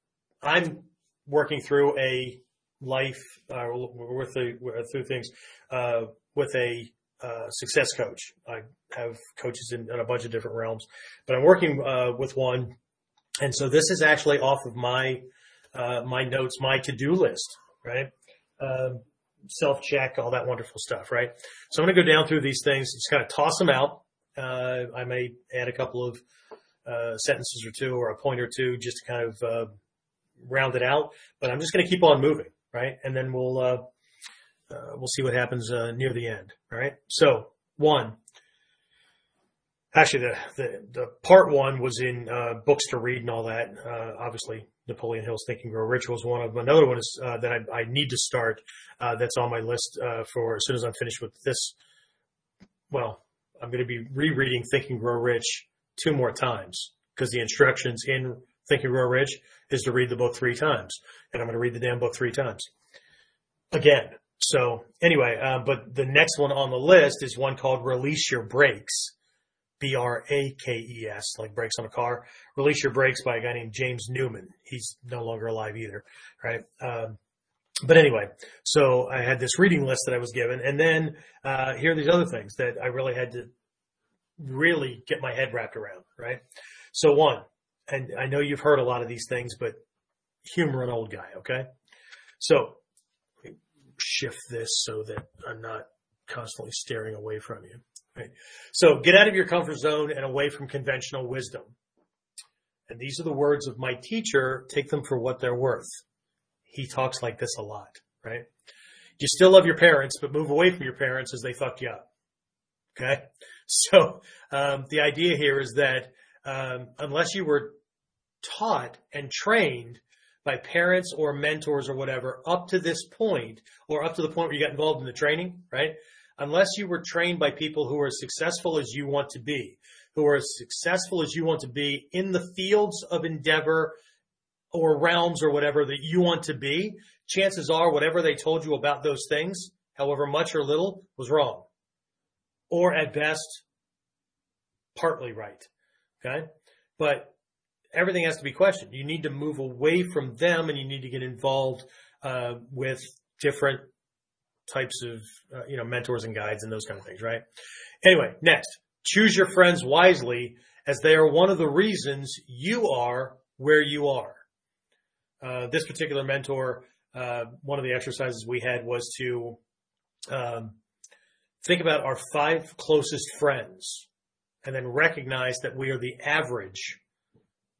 I'm working through a life, uh, with the, through things, uh, with a, uh, success coach. I have coaches in, in, a bunch of different realms, but I'm working, uh, with one. And so this is actually off of my, uh, my notes, my to-do list, right? Um, self check, all that wonderful stuff, right? So I'm going to go down through these things, just kind of toss them out. Uh, I may add a couple of uh, sentences or two or a point or two just to kind of uh, round it out, but I'm just going to keep on moving, right? And then we'll uh, uh, we'll see what happens uh, near the end, all right? So one, actually the the, the part one was in uh books to read and all that. Uh obviously, Napoleon Hill's Think and Grow Rich was one of them. Another one is uh, that I, I, need to start. Uh, that's on my list uh, for as soon as I'm finished with this. Well, I'm going to be rereading Think and Grow Rich two more times because the instructions in Think and Grow Rich is to read the book three times, and I'm going to read the damn book three times again. So anyway, uh, but the next one on the list is one called Release Your Brakes. B R A K E S, like brakes on a car. Release Your Brakes by a guy named James Newman. He's no longer alive either, right? Um, but anyway, so I had this reading list that I was given, and then uh, here are these other things that I really had to really get my head wrapped around, right? So one, and I know you've heard a lot of these things, but humor an old guy, okay? So shift this so that I'm not constantly staring away from you. So get out of your comfort zone and away from conventional wisdom. And these are the words of my teacher. Take them for what they're worth. He talks like this a lot, right? You still love your parents, but move away from your parents as they fucked you up. Okay. So, um, the idea here is that, um, unless you were taught and trained by parents or mentors or whatever up to this point or up to the point where you got involved in the training, right? Unless you were trained by people who are as successful as you want to be, who are as successful as you want to be in the fields of endeavor or realms or whatever that you want to be, chances are whatever they told you about those things, however much or little, was wrong. Or at best, partly right. Okay. But everything has to be questioned. You need to move away from them and you need to get involved uh, with different types of, uh, you know, mentors and guides and those kind of things, right? Anyway, next, choose your friends wisely as they are one of the reasons you are where you are. Uh, this particular mentor, uh, one of the exercises we had was to um, think about our five closest friends and then recognize that we are the average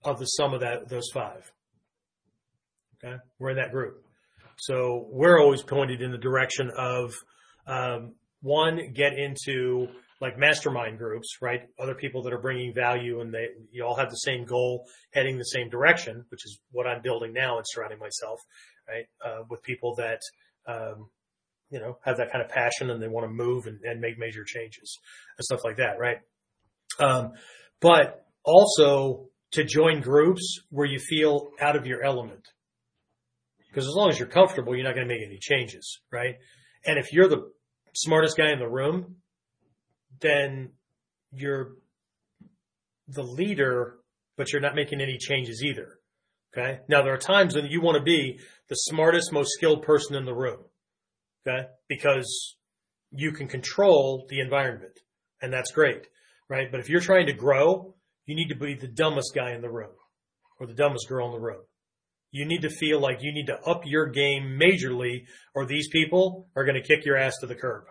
of the sum of that those five. Okay, we're in that group. So we're always pointed in the direction of um, one, get into like mastermind groups, right? Other people that are bringing value and they you all have the same goal, heading the same direction, which is what I'm building now and surrounding myself, right, uh, with people that um, you know have that kind of passion and they want to move and, and make major changes and stuff like that, right? Um, but also to join groups where you feel out of your element Because as long as you're comfortable, you're not going to make any changes, right? And if you're the smartest guy in the room, then you're the leader, but you're not making any changes either. Okay. Now there are times when you want to be the smartest, most skilled person in the room. Okay. Because you can control the environment and that's great. Right. But if you're trying to grow, you need to be the dumbest guy in the room or the dumbest girl in the room. You need to feel like you need to up your game majorly or these people are going to kick your ass to the curb.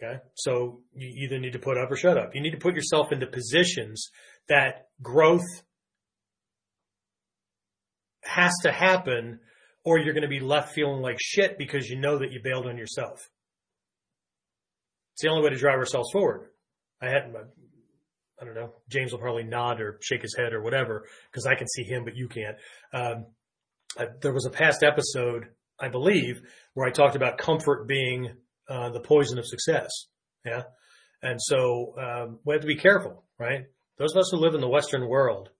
Okay. So you either need to put up or shut up. You need to put yourself into positions that growth has to happen or you're going to be left feeling like shit because you know that you bailed on yourself. It's the only way to drive ourselves forward. I had, I don't know, James will probably nod or shake his head or whatever because I can see him, but you can't. Um, I, there was a past episode, I believe, where I talked about comfort being uh, the poison of success. Yeah. And so um, we have to be careful, right? Those of us who live in the Western world,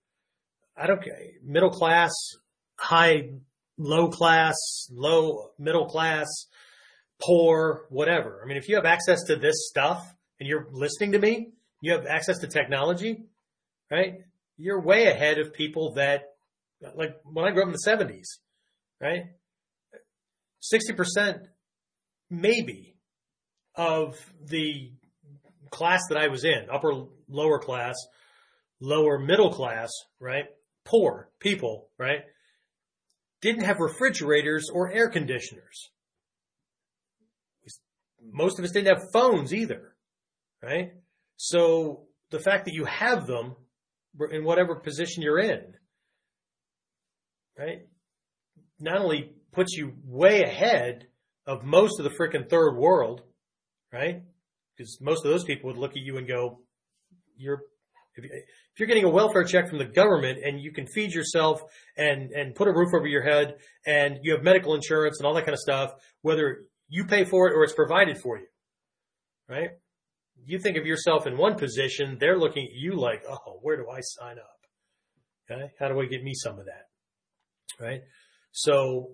I don't middle class, high, low class, low, middle class, poor, whatever. I mean, if you have access to this stuff and you're listening to me, you have access to technology, right? You're way ahead of people that, like when I grew up in the 70s, right? 60% maybe of the class that I was in, upper, lower class, lower middle class, right? Poor people, right? Didn't have refrigerators or air conditioners. Most of us didn't have phones either, right? So the fact that you have them in whatever position you're in, right? Not only puts you way ahead of most of the freaking third world, right? Because most of those people would look at you and go, you're, if you're getting a welfare check from the government and you can feed yourself and, and put a roof over your head and you have medical insurance and all that kind of stuff, whether you pay for it or it's provided for you, right? You think of yourself in one position, they're looking at you like, oh, where do I sign up? Okay. How do I get me some of that? Right. So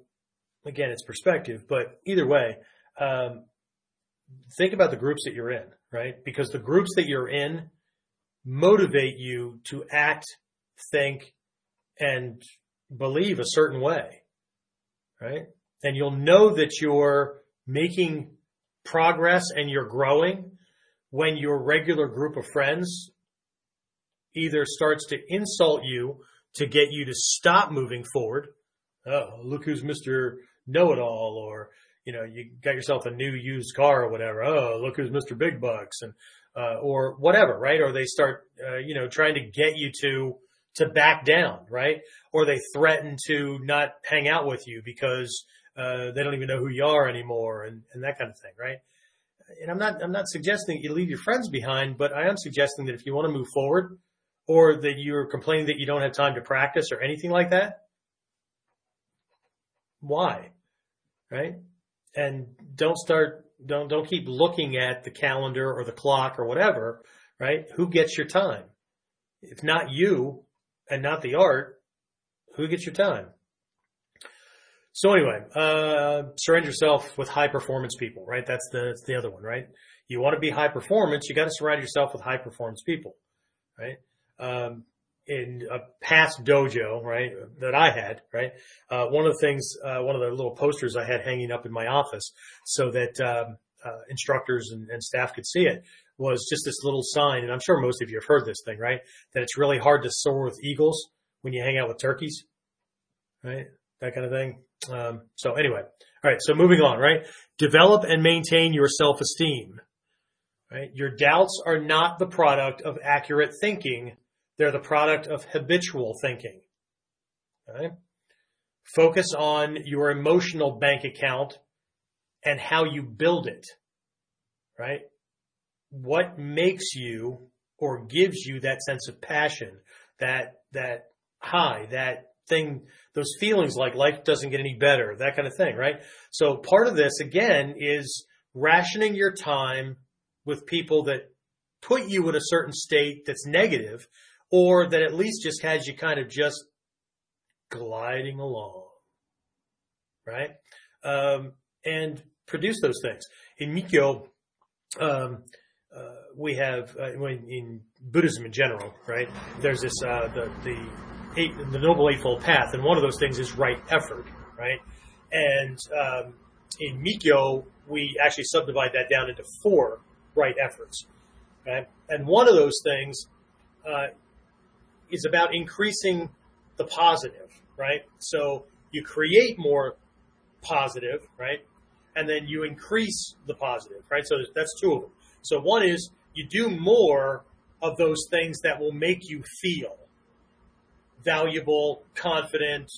again, it's perspective, but either way, um, think about the groups that you're in, right? Because the groups that you're in motivate you to act, think, and believe a certain way, right? And you'll know that you're making progress and you're growing when your regular group of friends either starts to insult you to get you to stop moving forward. Oh, look who's Mr. Know It All, or you know, you got yourself a new used car or whatever. Oh, look who's Mr. Big Bucks and, uh, or whatever, right? Or they start, uh, you know, trying to get you to, to back down, right? Or they threaten to not hang out with you because, uh, they don't even know who you are anymore and, and that kind of thing, right? And I'm not, I'm not suggesting you leave your friends behind, but I am suggesting that if you want to move forward or that you're complaining that you don't have time to practice or anything like that, why? Right? and don't start don't don't keep looking at the calendar or the clock or whatever, right? Who gets your time? If not you and not the art, who gets your time? So anyway, uh, surround yourself with high performance people, right? That's the, that's the other one, right? You want to be high performance, you got to surround yourself with high performance people, right? Um, in a past dojo, right, that I had, right, uh, one of the things, uh, one of the little posters I had hanging up in my office so that, um, uh, instructors and, and, staff could see it was just this little sign. And I'm sure most of you have heard this thing, right? That it's really hard to soar with eagles when you hang out with turkeys, right? That kind of thing. Um, so anyway, all right. So moving on, right? Develop and maintain your self-esteem, right? Your doubts are not the product of accurate thinking they're the product of habitual thinking. Right? Focus on your emotional bank account and how you build it. Right? What makes you or gives you that sense of passion, that, that high, that thing, those feelings like life doesn't get any better, that kind of thing, right? So part of this again is rationing your time with people that put you in a certain state that's negative or that at least just has you kind of just gliding along, right? Um, and produce those things. In Mikyo, um, uh, we have uh, in Buddhism in general, right? There's this uh, the the eight, the noble eightfold path, and one of those things is right effort, right? And um, in Mikyo, we actually subdivide that down into four right efforts, right? And one of those things uh, is about increasing the positive, right? So you create more positive, right? And then you increase the positive, right? So that's two of them. So one is you do more of those things that will make you feel valuable, confident,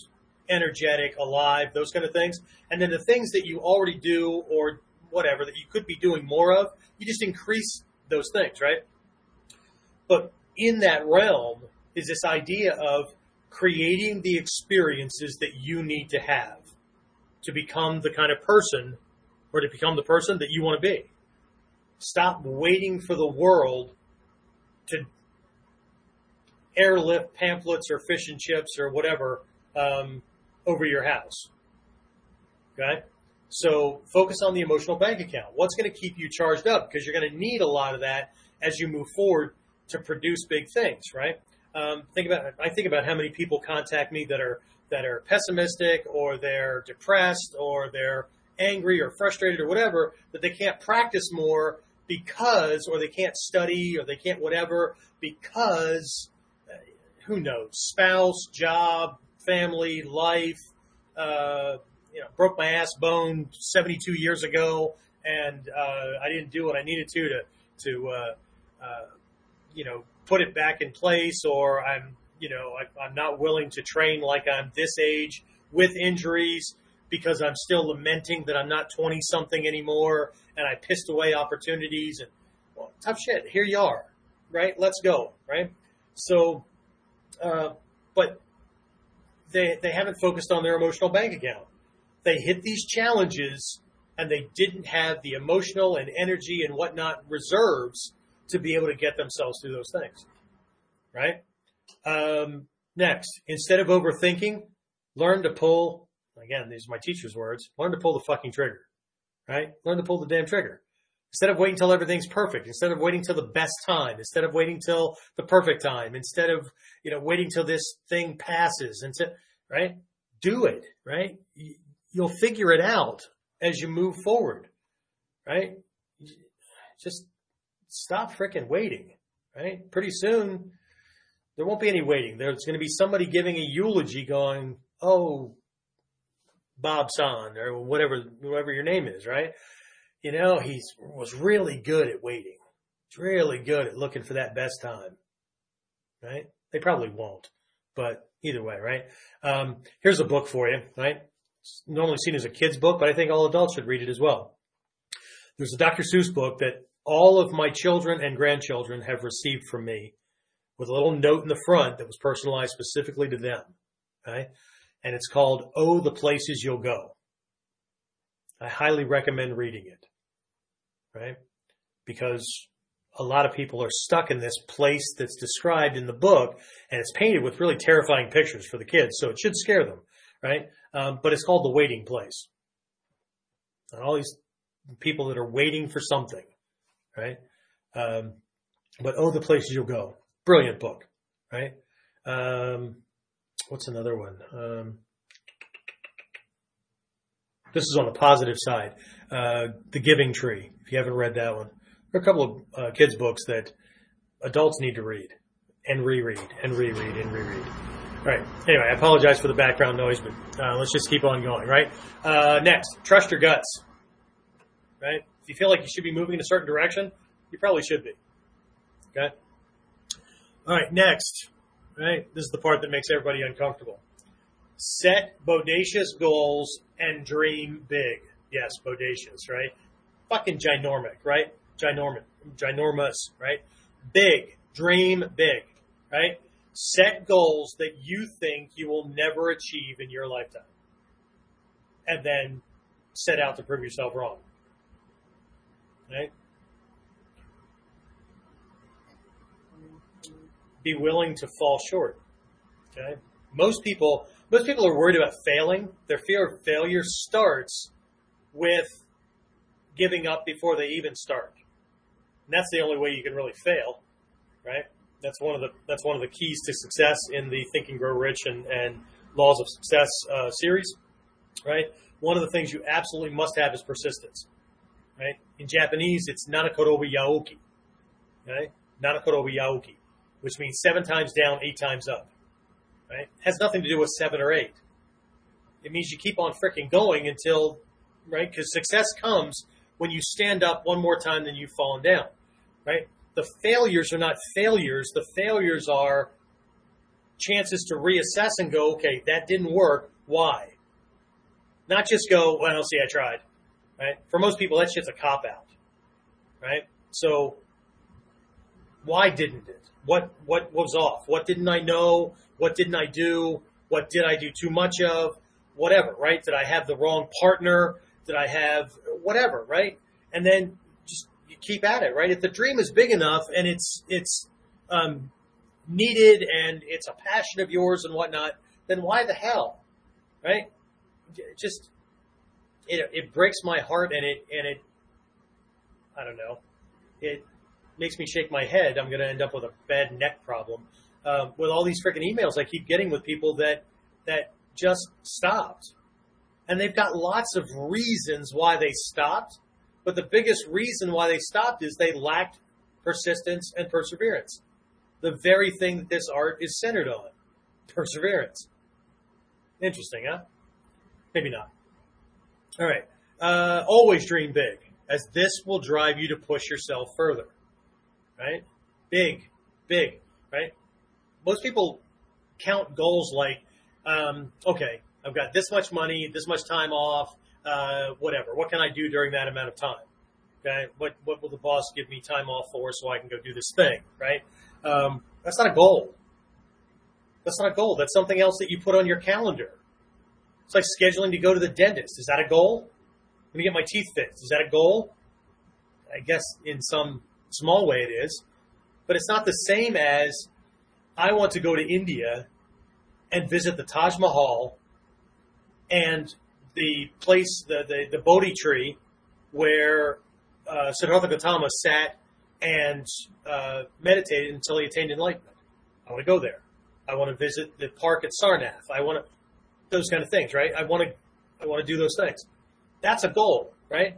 energetic, alive, those kind of things. And then the things that you already do or whatever that you could be doing more of, you just increase those things, right? But in that realm is this idea of creating the experiences that you need to have to become the kind of person or to become the person that you want to be. Stop waiting for the world to airlift pamphlets or fish and chips or whatever um, over your house. Okay? So focus on the emotional bank account. What's going to keep you charged up? Because you're going to need a lot of that as you move forward to produce big things, right? Um, think about I think about how many people contact me that are that are pessimistic or they're depressed or they're angry or frustrated or whatever that they can't practice more because or they can't study or they can't whatever because who knows spouse job family life uh, you know broke my ass bone 72 years ago and uh, I didn't do what I needed to to to uh, uh, you know put it back in place or I'm you know I, I'm not willing to train like I'm this age with injuries because I'm still lamenting that I'm not 20 something anymore and I pissed away opportunities and well, tough shit. Here you are, right? Let's go, right? So, uh, but they, they haven't focused on their emotional bank account. They hit these challenges and they didn't have the emotional and energy and whatnot reserves to be able to get themselves through those things, right? Um, next, instead of overthinking, learn to pull again, these are my teacher's words, learn to pull the fucking trigger, right? Learn to pull the damn trigger. Instead of waiting till everything's perfect, instead of waiting till the best time, instead of waiting till the perfect time, instead of, you know, waiting till this thing passes and right? Do it, right? You'll figure it out as you move forward, right? Just stop freaking waiting, right? Pretty soon there won't be any waiting. There's going to be somebody giving a eulogy going, Oh, Bob San or whatever, whoever your name is, right? You know, he was really good at waiting. He's really good at looking for that best time, right? They probably won't, but either way, right? Um, here's a book for you, right? It's normally seen as a kid's book, but I think all adults should read it as well. There's a Dr. Seuss book that all of my children and grandchildren have received from me with a little note in the front that was personalized specifically to them. Okay and it's called Oh, the Places You'll Go. I highly recommend reading it, right? Because a lot of people are stuck in this place that's described in the book, and it's painted with really terrifying pictures for the kids, so it should scare them, right? Um, but it's called The Waiting Place. And all these people that are waiting for something, right? Um, but Oh, the Places You'll Go. Brilliant book, right? Um, what's another one? Um, this is on the positive side. Uh, the Giving Tree. If you haven't read that one, there are a couple of uh, kids' books that adults need to read and reread and reread and reread. All right. Anyway, I apologize for the background noise, but uh, let's just keep on going. Right. Uh, next, trust your guts. Right. If you feel like you should be moving in a certain direction, you probably should be. Okay. All right. Next, right? This is the part that makes everybody uncomfortable. Set bodacious goals and dream big. Yes, bodacious, right? Fucking ginormic, right? Ginormous, ginormous, right? Big, dream big, right? Set goals that you think you will never achieve in your lifetime. And then set out to prove yourself wrong. Right? be willing to fall short. Okay. Most people most people are worried about failing. Their fear of failure starts with giving up before they even start. And that's the only way you can really fail, right? That's one of the that's one of the keys to success in the Think and Grow Rich and, and Laws of Success uh, series, right? One of the things you absolutely must have is persistence, right? In Japanese, it's nanakorobi yaoki, right? Nanakorobi yaoki, which means seven times down, eight times up, right? Has nothing to do with seven or eight. It means you keep on freaking going until, right? Because success comes when you stand up one more time than you've fallen down, right? The failures are not failures. The failures are chances to reassess and go, okay, that didn't work. Why? Not just go, well, see, I tried, right? For most people, that's just a cop out, right? So why didn't it? What, what was off? What didn't I know? What didn't I do? What did I do too much of? Whatever, right? Did I have the wrong partner? Did I have whatever, right? And then just you keep at it, right? If the dream is big enough and it's, it's, um, needed and it's a passion of yours and whatnot, then why the hell, right? Just it it breaks my heart and it and it I don't know it makes me shake my head. I'm going to end up with a bad neck problem um, with all these freaking emails I keep getting with people that that just stopped, and they've got lots of reasons why they stopped. But the biggest reason why they stopped is they lacked persistence and perseverance the very thing that this art is centered on perseverance. Interesting, huh? Maybe not. All right. Uh, always dream big, as this will drive you to push yourself further. Right? Big, big, right? Most people count goals like, um, okay, I've got this much money, this much time off, uh, whatever. What can I do during that amount of time? Okay. What, what will the boss give me time off for so I can go do this thing? Right. Um, that's not a goal. That's not a goal. That's something else that you put on your calendar. It's like scheduling to go to the dentist. Is that a goal? Let me get my teeth fixed. Is that a goal? I guess in some small way it is. But it's not the same as I want to go to India and visit the Taj Mahal and the place, the, the, the Bodhi tree where uh, Siddhartha Gautama sat and uh, meditated until he attained enlightenment. I want to go there. I want to visit the park at Sarnath. I want to those kind of things, right? I want to I want to do those things. That's a goal, right?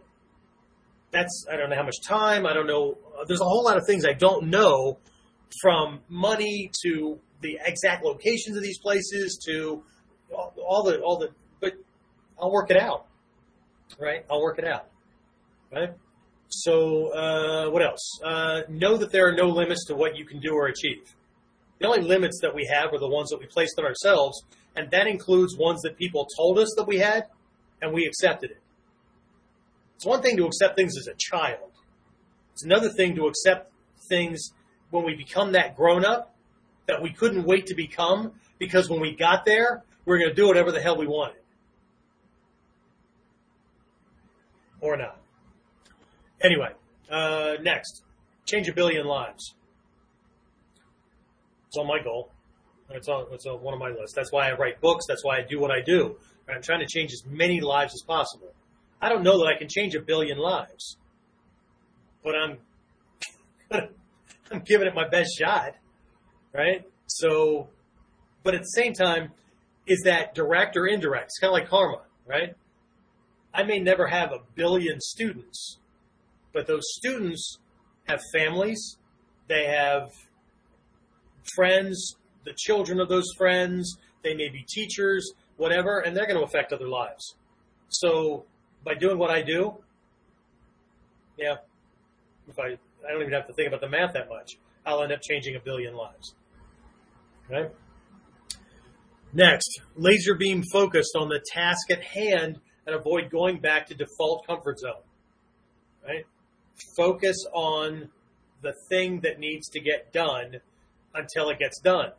That's I don't know how much time. I don't know. There's a whole lot of things I don't know, from money to the exact locations of these places to all, all the all the. I'll work it out, right? I'll work it out, right? So, uh, what else? Uh, know that there are no limits to what you can do or achieve. The only limits that we have are the ones that we placed on ourselves, and that includes ones that people told us that we had, and we accepted it. It's one thing to accept things as a child. It's another thing to accept things when we become that grown up that we couldn't wait to become because when we got there, we we're going to do whatever the hell we wanted. Or not. Anyway, uh, next, change a billion lives. It's on my goal. It's on, it's on one of my lists. That's why I write books. That's why I do what I do. I'm trying to change as many lives as possible. I don't know that I can change a billion lives, but I'm I'm giving it my best shot, right? So, but at the same time, is that direct or indirect? It's kind of like karma, right? I may never have a billion students, but those students have families, they have friends, the children of those friends, they may be teachers, whatever, and they're going to affect other lives. So by doing what I do, yeah, if I, I don't even have to think about the math that much, I'll end up changing a billion lives. Okay. Next, laser beam focused on the task at hand and avoid going back to default comfort zone. Right? focus on the thing that needs to get done until it gets done.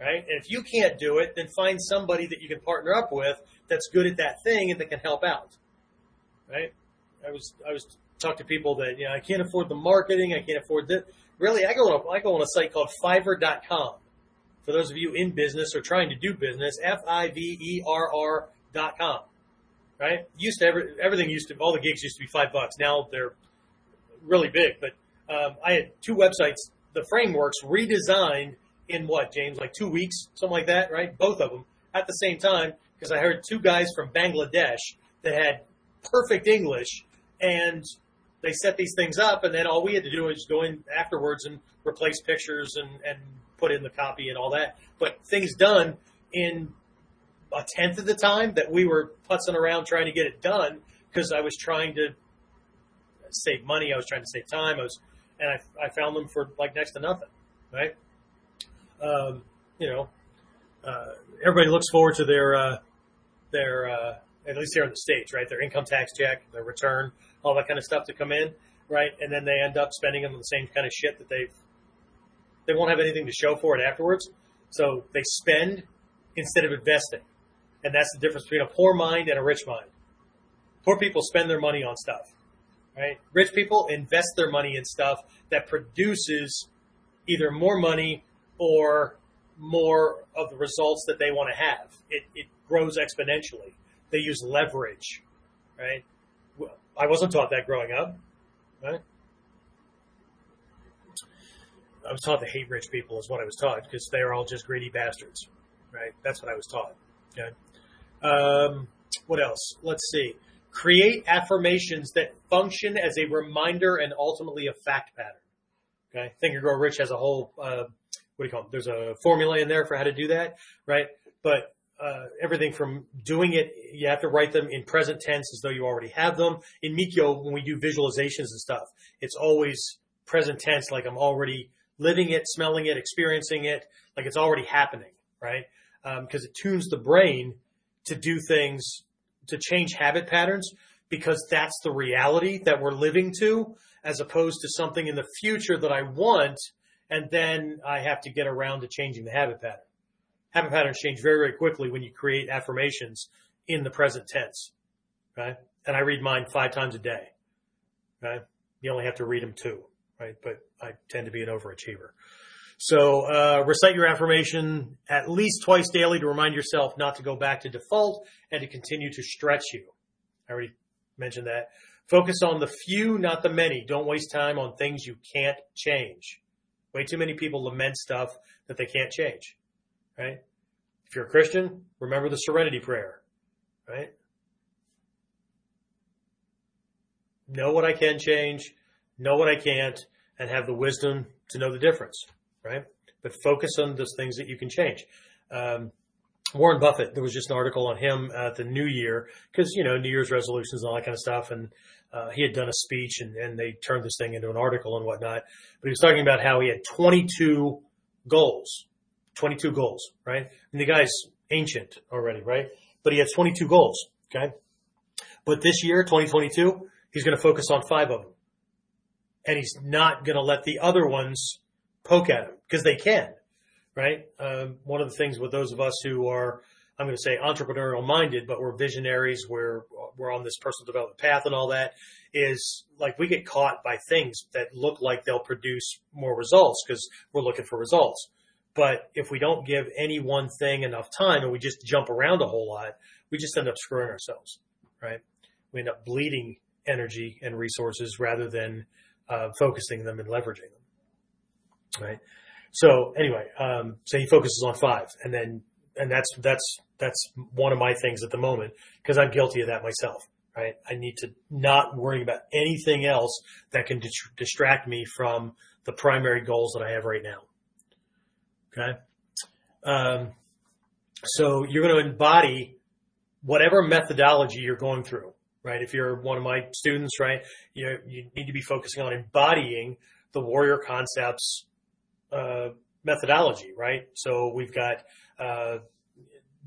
Right? And if you can't do it, then find somebody that you can partner up with that's good at that thing and that can help out. Right? I was I was talking to people that, you know, I can't afford the marketing, I can't afford this. Really, I go on a, I go on a site called fiverr.com. for those of you in business or trying to do business, F-I-V-E-R-R dot com. Right? Used to every, everything used to, all the gigs used to be five bucks. Now they're really big, but um, I had two websites, the frameworks redesigned in what, James, like two weeks, something like that, right? Both of them at the same time, because I heard two guys from Bangladesh that had perfect English and they set these things up and then all we had to do was go in afterwards and replace pictures and, and put in the copy and all that. But things done in a tenth of the time that we were putzing around trying to get it done because I was trying to save money. I was trying to save time. I was, and I, I found them for like next to nothing, right? Um, you know, uh, everybody looks forward to their, uh, their, uh, at least here in the States, right? Their income tax check, their return, all that kind of stuff to come in, right? And then they end up spending them on the same kind of shit that they've, they won't have anything to show for it afterwards. So they spend instead of investing. And that's the difference between a poor mind and a rich mind. Poor people spend their money on stuff, right? Rich people invest their money in stuff that produces either more money or more of the results that they want to have. It, it grows exponentially. They use leverage, right? I wasn't taught that growing up, right? I was taught to hate rich people is what I was taught because they're all just greedy bastards, right? That's what I was taught. Okay. Um, what else? Let's see. Create affirmations that function as a reminder and ultimately a fact pattern. Okay. Think and Grow Rich has a whole, uh, what do you call it? There's a formula in there for how to do that, right? But uh, everything from doing it, you have to write them in present tense as though you already have them. In Mikyo, when we do visualizations and stuff, it's always present tense, like I'm already living it, smelling it, experiencing it, like it's already happening, right? Because um, it tunes the brain to do things, to change habit patterns, because that's the reality that we're living to, as opposed to something in the future that I want, and then I have to get around to changing the habit pattern habit patterns change very, very quickly when you create affirmations in the present tense. Right. And I read mine five times a day. Right. You only have to read them two. Right. But I tend to be an overachiever. So, uh, recite your affirmation at least twice daily to remind yourself not to go back to default and to continue to stretch you. I already mentioned that. Focus on the few, not the many. Don't waste time on things you can't change. Way too many people lament stuff that they can't change right? If you're a Christian, remember the serenity prayer, right? Know what I can change, know what I can't, and have the wisdom to know the difference, right? But focus on those things that you can change. Um, Warren Buffett, there was just an article on him at the New Year because you know New Year's resolutions and all that kind of stuff, and uh, he had done a speech and, and they turned this thing into an article and whatnot. But he was talking about how he had 22 goals 22 goals, right? And the guy's ancient already, right? But he had 22 goals, okay? But this year, 2022, he's going to focus on five of them. And he's not going to let the other ones poke at them because they can, right? Um, one of the things with those of us who are, I'm going to say entrepreneurial minded, but we're visionaries, we're, we're on this personal development path and all that is like we get caught by things that look like they'll produce more results because we're looking for results. But if we don't give any one thing enough time and we just jump around a whole lot, we just end up screwing ourselves, right? We end up bleeding energy and resources rather than uh, focusing them and leveraging them, right? So anyway, um, so he focuses on five, and then and that's that's that's one of my things at the moment because I'm guilty of that myself. Right? I need to not worry about anything else that can distract me from the primary goals that I have right now. Okay. Um, so you're going to embody whatever methodology you're going through, right? If you're one of my students, right, you, you need to be focusing on embodying the warrior concepts, uh, methodology, right? So we've got, uh,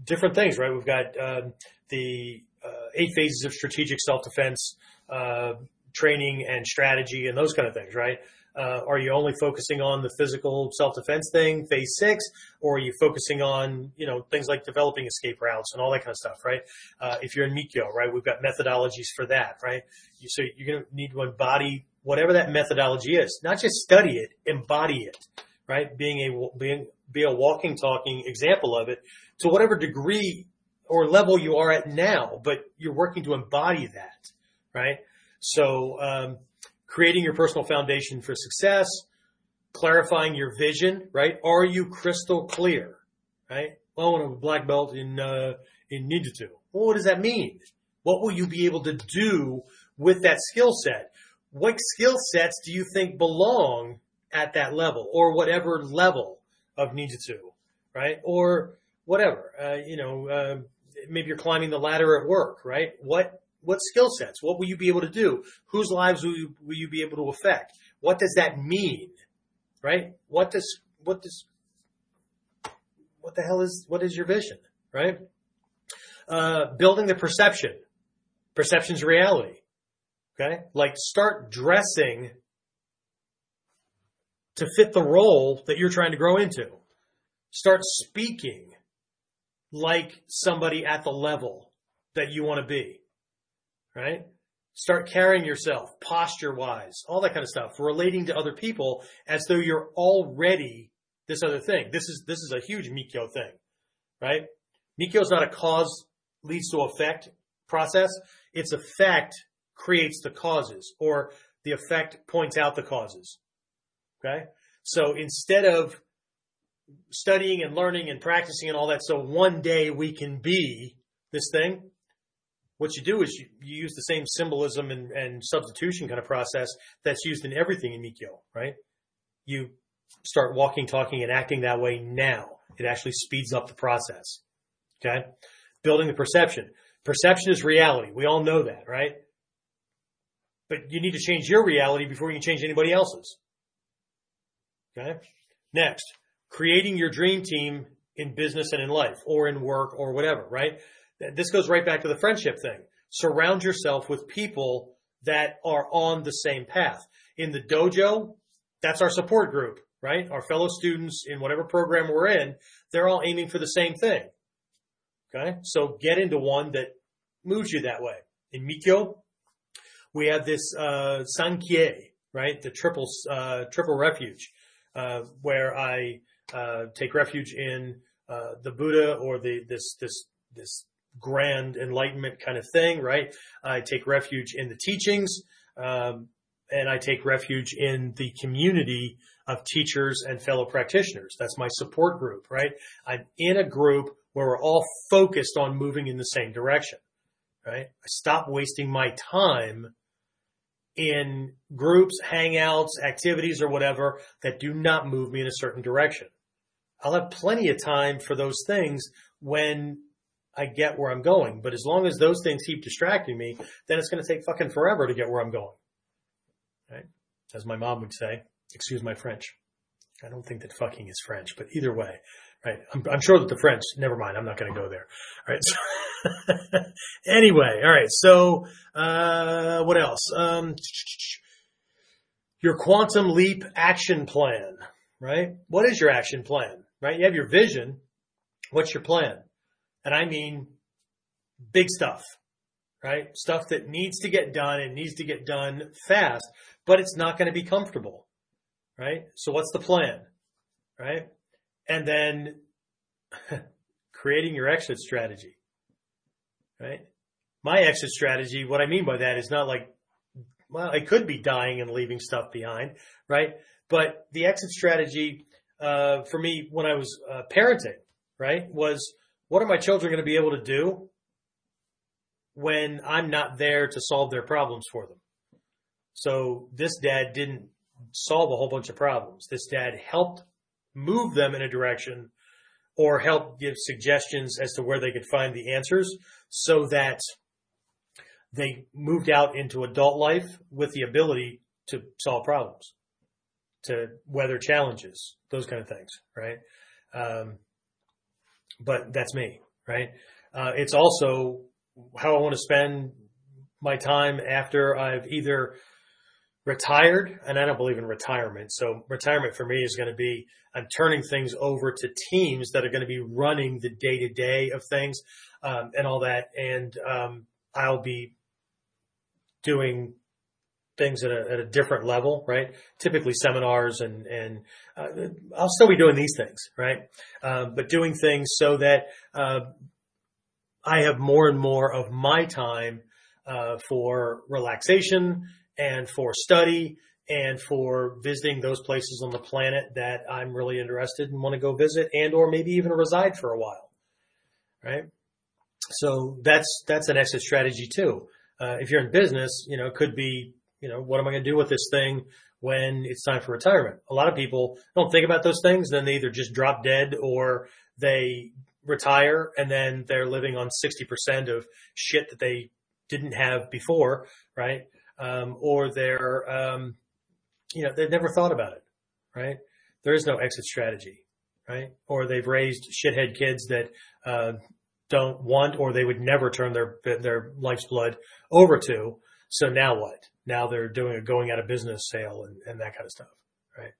different things, right? We've got, um, the, uh, eight phases of strategic self-defense, uh, training and strategy and those kind of things, right? Uh, are you only focusing on the physical self-defense thing, phase six, or are you focusing on, you know, things like developing escape routes and all that kind of stuff, right? Uh, if you're in Mikyo, right, we've got methodologies for that, right? You, so you're going to need to embody whatever that methodology is, not just study it, embody it, right? Being a, being, be a walking, talking example of it to whatever degree or level you are at now, but you're working to embody that, right? So, um, creating your personal foundation for success, clarifying your vision, right? Are you crystal clear, right? Well, I want a black belt in, uh, in Ninjutsu. Well, what does that mean? What will you be able to do with that skill set? What skill sets do you think belong at that level or whatever level of Ninjutsu, right? Or whatever, uh, you know, uh, maybe you're climbing the ladder at work, right? What, what skill sets? What will you be able to do? Whose lives will you, will you be able to affect? What does that mean? Right? What does, what does, what the hell is, what is your vision? Right? Uh, building the perception. Perception's reality. Okay? Like start dressing to fit the role that you're trying to grow into. Start speaking like somebody at the level that you want to be. Right? Start carrying yourself posture wise, all that kind of stuff, relating to other people as though you're already this other thing. This is, this is a huge Mikyo thing, right? Mikyo is not a cause leads to effect process. Its effect creates the causes or the effect points out the causes. Okay. So instead of studying and learning and practicing and all that, so one day we can be this thing, what you do is you, you use the same symbolism and, and, substitution kind of process that's used in everything in Mikyo, right? You start walking, talking, and acting that way now. It actually speeds up the process. Okay. Building the perception. Perception is reality. We all know that, right? But you need to change your reality before you can change anybody else's. Okay. Next, creating your dream team in business and in life or in work or whatever, right? This goes right back to the friendship thing. Surround yourself with people that are on the same path. In the dojo, that's our support group, right? Our fellow students in whatever program we're in, they're all aiming for the same thing. Okay. So get into one that moves you that way. In Mikyo, we have this uh, Sanki, right? The triple uh, triple refuge, where I uh, take refuge in uh, the Buddha or the this this this grand enlightenment kind of thing, right? I take refuge in the teachings, um, and I take refuge in the community of teachers and fellow practitioners. That's my support group, right? I'm in a group where we're all focused on moving in the same direction, right? I stop wasting my time in groups, hangouts, activities, or whatever that do not move me in a certain direction. I'll have plenty of time for those things when I get where I'm going. But as long as those things keep distracting me, then it's going to take fucking forever to get where I'm going. Right? As my mom would say, excuse my French. I don't think that fucking is French, but either way, right? I'm, I'm sure that the French, never mind. I'm not going to go there. All right. So anyway, all right. So, uh, what else? Um, your quantum leap action plan, right? What is your action plan, right? You have your vision. What's your plan? And I mean big stuff, right? Stuff that needs to get done and needs to get done fast, but it's not going to be comfortable, right? So what's the plan, right? And then creating your exit strategy right? My exit strategy, what I mean by that is not like, well, I could be dying and leaving stuff behind, right? But the exit strategy, uh, for me when I was uh, parenting, right, was what are my children going to be able to do when I'm not there to solve their problems for them? So this dad didn't solve a whole bunch of problems. This dad helped move them in a direction or help give suggestions as to where they could find the answers so that they moved out into adult life with the ability to solve problems, to weather challenges, those kind of things, right? Um, but that's me, right? Uh, it's also how I want to spend my time after I've either retired, and I don't believe in retirement. So retirement for me is going to be I'm turning things over to teams that are going to be running the day to day of things um, and all that, and um, I'll be doing things at a, at a different level, right? Typically seminars and, and, uh, I'll still be doing these things, right? Uh, but doing things so that, uh, I have more and more of my time, uh, for relaxation and for study and for visiting those places on the planet that I'm really interested and want to go visit and or maybe even reside for a while, right? So that's, that's an exit strategy too. Uh, if you're in business, you know, it could be, you know, what am I going to do with this thing when it's time for retirement? A lot of people don't think about those things. Then they either just drop dead or they retire and then they're living on 60% of shit that they didn't have before, right? Um, or they're, um, you know, they've never thought about it, right? There is no exit strategy, right? Or they've raised shithead kids that, uh, don't want or they would never turn their their life's blood over to. So now what? Now they're doing a going out of business sale and, and that kind of stuff, right?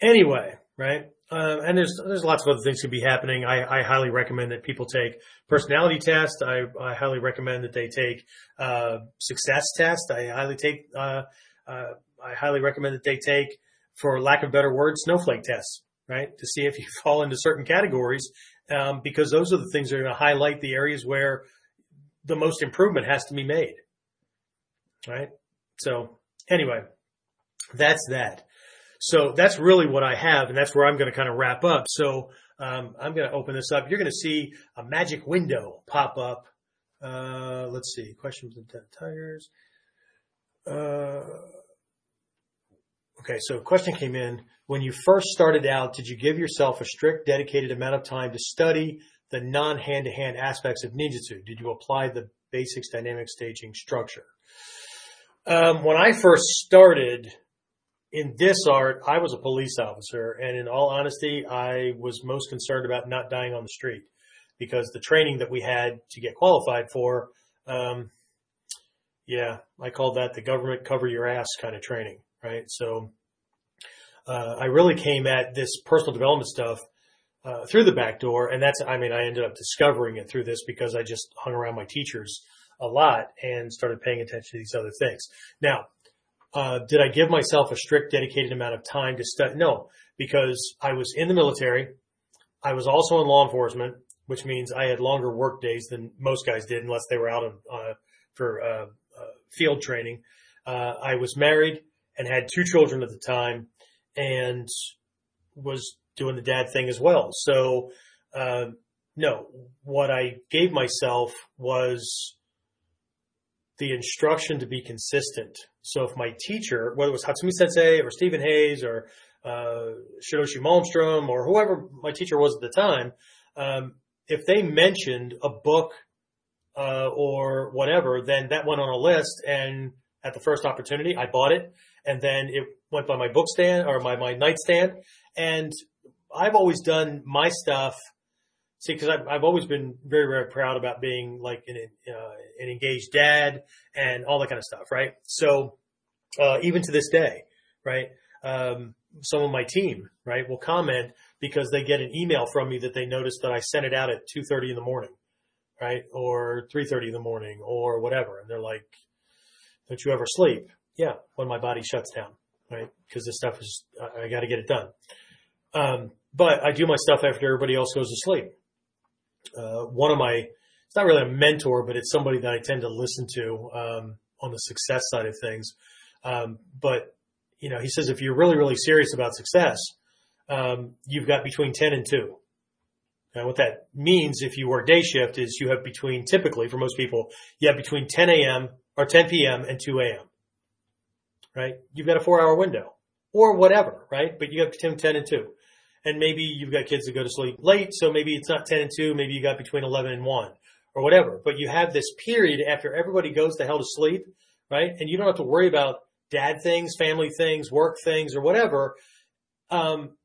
Anyway, right? Um, and there's there's lots of other things could be happening. I, I highly recommend that people take personality tests. I, I highly recommend that they take uh, success test. I highly take uh, uh, I highly recommend that they take, for lack of better word, snowflake tests, right, to see if you fall into certain categories um, because those are the things that are going to highlight the areas where the most improvement has to be made. Right. So anyway, that's that. So that's really what I have, and that's where I'm going to kind of wrap up. So um, I'm going to open this up. You're going to see a magic window pop up. Uh, let's see. questions the Tigers. Uh, Okay, so question came in. When you first started out, did you give yourself a strict, dedicated amount of time to study the non hand to hand aspects of ninjutsu? Did you apply the basics dynamic staging structure? Um, when I first started in this art, I was a police officer, and in all honesty, I was most concerned about not dying on the street because the training that we had to get qualified for, um, yeah, I called that the government cover your ass kind of training right? So uh, I really came at this personal development stuff uh, through the back door, and that's I mean I ended up discovering it through this because I just hung around my teachers a lot and started paying attention to these other things. Now, uh, did I give myself a strict, dedicated amount of time to study? No, because I was in the military. I was also in law enforcement, which means I had longer work days than most guys did, unless they were out of, uh, for uh, uh, field training. I was married and had two children at the time and was doing the dad thing as well. So, uh, no, what I gave myself was the instruction to be consistent. So if my teacher, whether it was Hatsumi Sensei or Stephen Hayes or uh, Shidoshi Malmstrom or whoever my teacher was at the time, um, if they mentioned a book uh, or whatever, then that went on a list, and at the first opportunity, I bought it and then it went by my book stand or my, my nightstand. And I've always done my stuff. See, cause I've, I've always been very, very proud about being like an, uh, an engaged dad and all that kind of stuff. Right. So, uh, even to this day, right. Um, some of my team, right, will comment because they get an email from me that they noticed that I sent it out at 2.30 in the morning, right? Or 3.30 in the morning or whatever. And they're like, don't you ever sleep? yeah, when my body shuts down, right? Because this stuff is, I, I got to get it done. Um, but I do my stuff after everybody else goes to sleep. Uh, one of my, it's not really a mentor, but it's somebody that I tend to listen to um, on the success side of things. Um, but you know, he says if you're really, really serious about success, um, you've got between 10 and 2. Now, what that means if you work day shift is you have between, typically for most people, you have between 10 a.m. or 10 p.m. and 2 a.m right? You've got a four hour window or whatever, right? But you have between 10 and 2. And maybe you've got kids that go to sleep late, so maybe it's not 10 and 2, maybe you got between 11 and 1 or whatever. But you have this period after everybody goes to hell to sleep, right? And you don't have to worry about dad things, family things, work things, or whatever. Um,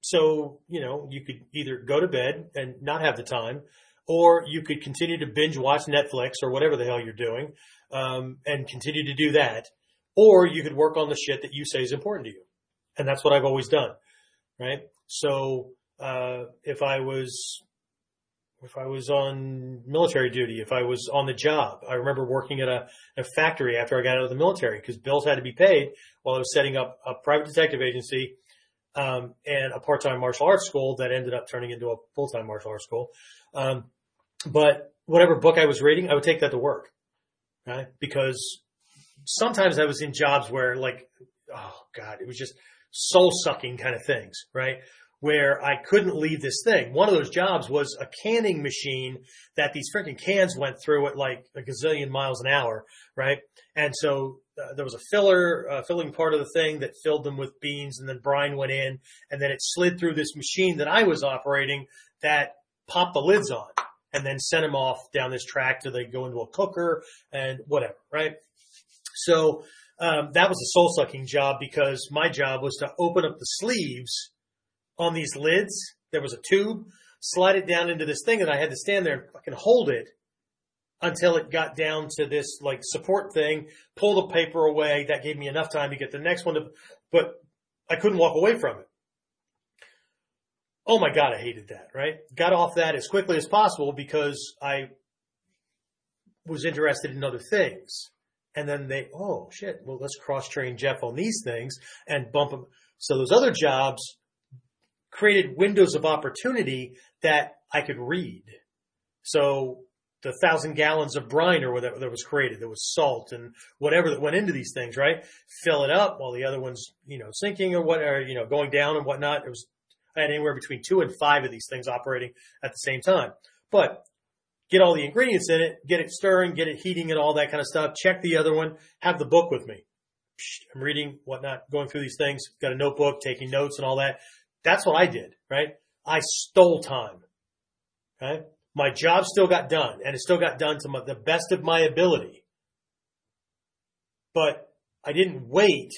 so, you know, you could either go to bed and not have the time, or you could continue to binge watch Netflix or whatever the hell you're doing, um, and continue to do that. Or you could work on the shit that you say is important to you. And that's what I've always done. Right. So, uh, if I was if I was on military duty, if I was on the job. I remember working at a, a factory after I got out of the military because bills had to be paid while I was setting up a private detective agency um, and a part-time martial arts school that ended up turning into a full-time martial arts school. Um, but whatever book I was reading, I would take that to work, right? Because sometimes I was in jobs where like, oh God, it was just soul sucking kind of things, right? Where I couldn't leave this thing. One of those jobs was a canning machine that these freaking cans went through at like a gazillion miles an hour, right? And so uh, there was a filler, uh, filling part of the thing that filled them with beans and then brine went in and then it slid through this machine that I was operating that popped the lids on and then sent them off down this track till they go into a cooker and whatever, right? So, um, that was a soul sucking job because my job was to open up the sleeves on these lids. There was a tube, slide it down into this thing and I had to stand there and fucking hold it until it got down to this like support thing, pull the paper away. That gave me enough time to get the next one to, but I couldn't walk away from it. Oh my God, I hated that, right? Got off that as quickly as possible because I was interested in other things. And then they, oh shit, well, let's cross train Jeff on these things and bump him. So those other jobs created windows of opportunity that I could read. So the thousand gallons of brine or whatever that was created, there was salt and whatever that went into these things, right? Fill it up while the other one's, you know, sinking or what, or, you know, going down and whatnot. It was, I had anywhere between two and five of these things operating at the same time. But get all the ingredients in it, get it stirring, get it heating and all that kind of stuff. Check the other one, have the book with me. I'm reading, whatnot, going through these things, got a notebook, taking notes and all that. That's what I did, right? I stole time. Okay. My job still got done and it still got done to my, the best of my ability. But I didn't wait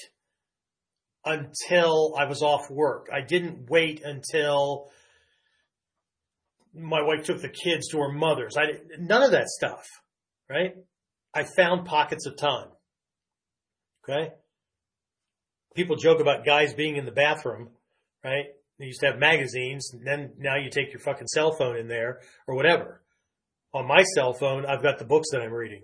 until I was off work. I didn't wait until my wife took the kids to her mother's. I none of that stuff, right? I found pockets of time. Okay. People joke about guys being in the bathroom, right? They used to have magazines, and then now you take your fucking cell phone in there or whatever. On my cell phone, I've got the books that I'm reading.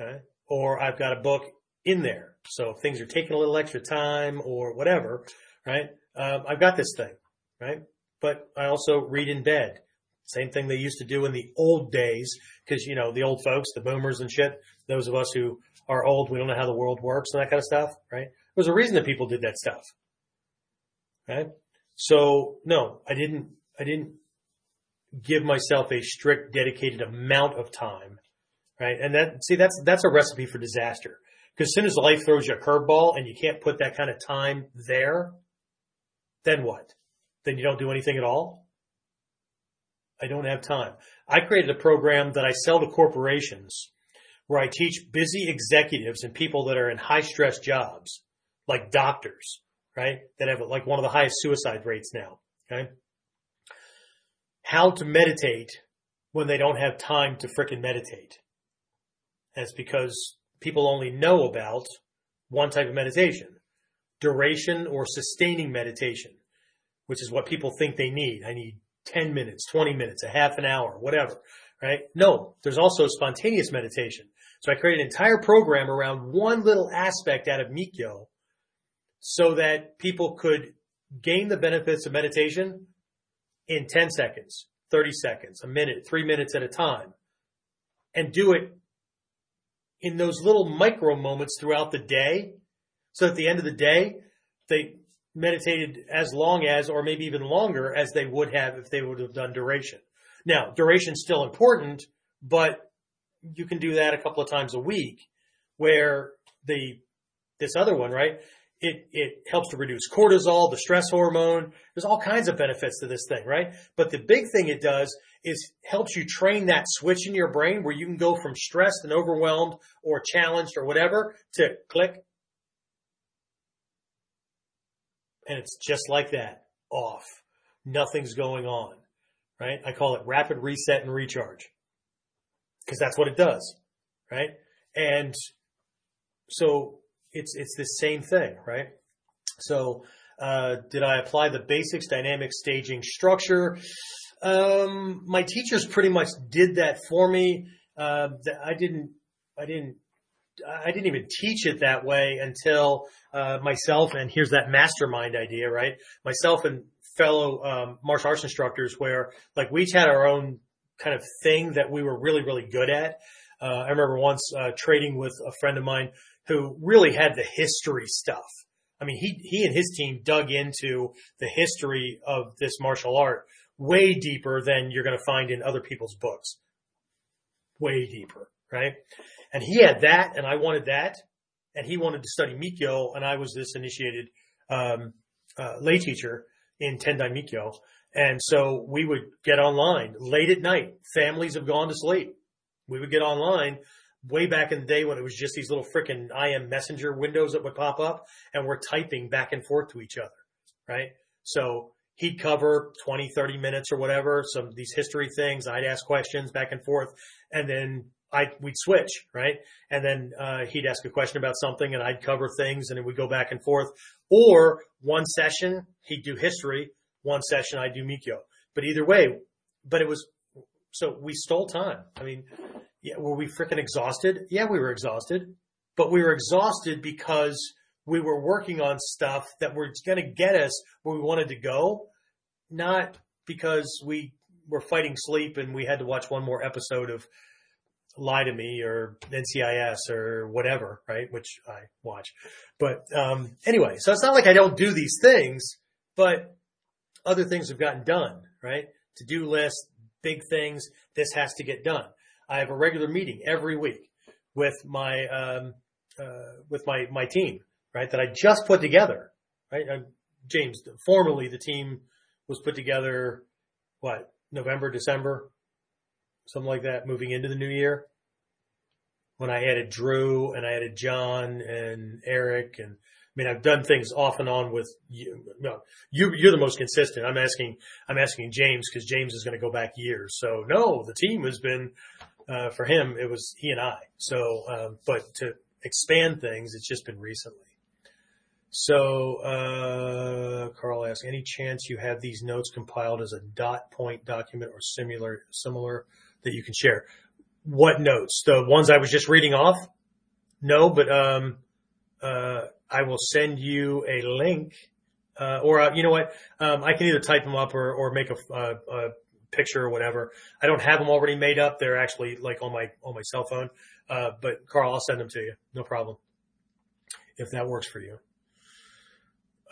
Okay. Or I've got a book in there. So if things are taking a little extra time or whatever, right? Um, I've got this thing, right? But I also read in bed. Same thing they used to do in the old days, because you know the old folks, the boomers and shit. Those of us who are old, we don't know how the world works and that kind of stuff, right? There's a reason that people did that stuff, right? So no, I didn't. I didn't give myself a strict, dedicated amount of time, right? And that see, that's that's a recipe for disaster. Because as soon as life throws you a curveball and you can't put that kind of time there, then what? Then you don't do anything at all? I don't have time. I created a program that I sell to corporations where I teach busy executives and people that are in high stress jobs, like doctors, right? That have like one of the highest suicide rates now, okay? How to meditate when they don't have time to fricking meditate. That's because people only know about one type of meditation, duration or sustaining meditation which is what people think they need. I need 10 minutes, 20 minutes, a half an hour, whatever, right? No, there's also spontaneous meditation. So I created an entire program around one little aspect out of Mikyo so that people could gain the benefits of meditation in 10 seconds, 30 seconds, a minute, three minutes at a time and do it in those little micro moments throughout the day. So at the end of the day, they, meditated as long as, or maybe even longer as they would have if they would have done duration. Now, duration is still important, but you can do that a couple of times a week where the, this other one, right? It, it helps to reduce cortisol, the stress hormone. There's all kinds of benefits to this thing, right? But the big thing it does is helps you train that switch in your brain where you can go from stressed and overwhelmed or challenged or whatever to click, and it's just like that, off. Nothing's going on, right? I call it rapid reset and recharge because that's what it does, right? And so it's, it's the same thing, right? So, uh, did I apply the basics dynamic staging structure? Um, my teachers pretty much did that for me. Uh, I didn't, I didn't, I didn't even teach it that way until uh, myself. And here's that mastermind idea, right? Myself and fellow um, martial arts instructors, where like we each had our own kind of thing that we were really, really good at. Uh, I remember once uh, trading with a friend of mine who really had the history stuff. I mean, he he and his team dug into the history of this martial art way deeper than you're going to find in other people's books. Way deeper, right? And he had that, and I wanted that, and he wanted to study Mikyo, and I was this initiated um, uh, lay teacher in Tendai Mikyo, and so we would get online late at night. Families have gone to sleep. We would get online way back in the day when it was just these little freaking IM messenger windows that would pop up and we're typing back and forth to each other, right? So he'd cover 20, 30 minutes or whatever, some of these history things. I'd ask questions back and forth and then I we'd switch, right? And then uh, he'd ask a question about something and I'd cover things and would go back and forth. Or one session, he'd do history. One session, I'd do Mikyo. But either way, but it was, so we stole time. I mean, yeah, were we freaking exhausted? Yeah, we were exhausted, but we were exhausted because we were working on stuff that were going to get us where we wanted to go, not because we were fighting sleep and we had to watch one more episode of Lie to Me or NCIS or whatever, right? Which I watch. But um, anyway, so it's not like I don't do these things, but other things have gotten done, right? To do list, big things, this has to get done. I have a regular meeting every week with my um, uh, with my my team, right? That I just put together, right? I'm, James, formally the team was put together, what November, December, something like that, moving into the new year. When I added Drew and I added John and Eric and I mean, I've done things off and on with you. No, you, you're the most consistent. I'm asking, I'm asking James because James is going to go back years. So no, the team has been uh, for him, it was he and I. So, um, but to expand things, it's just been recently. So, uh, Carl asks, any chance you have these notes compiled as a dot point document or similar, similar that you can share? What notes? The ones I was just reading off? No, but, um, uh, I will send you a link, uh, or, uh, you know what? Um, I can either type them up or, or make a, uh, a picture or whatever. I don't have them already made up. They're actually like on my on my cell phone. Uh, but Carl, I'll send them to you. No problem. If that works for you.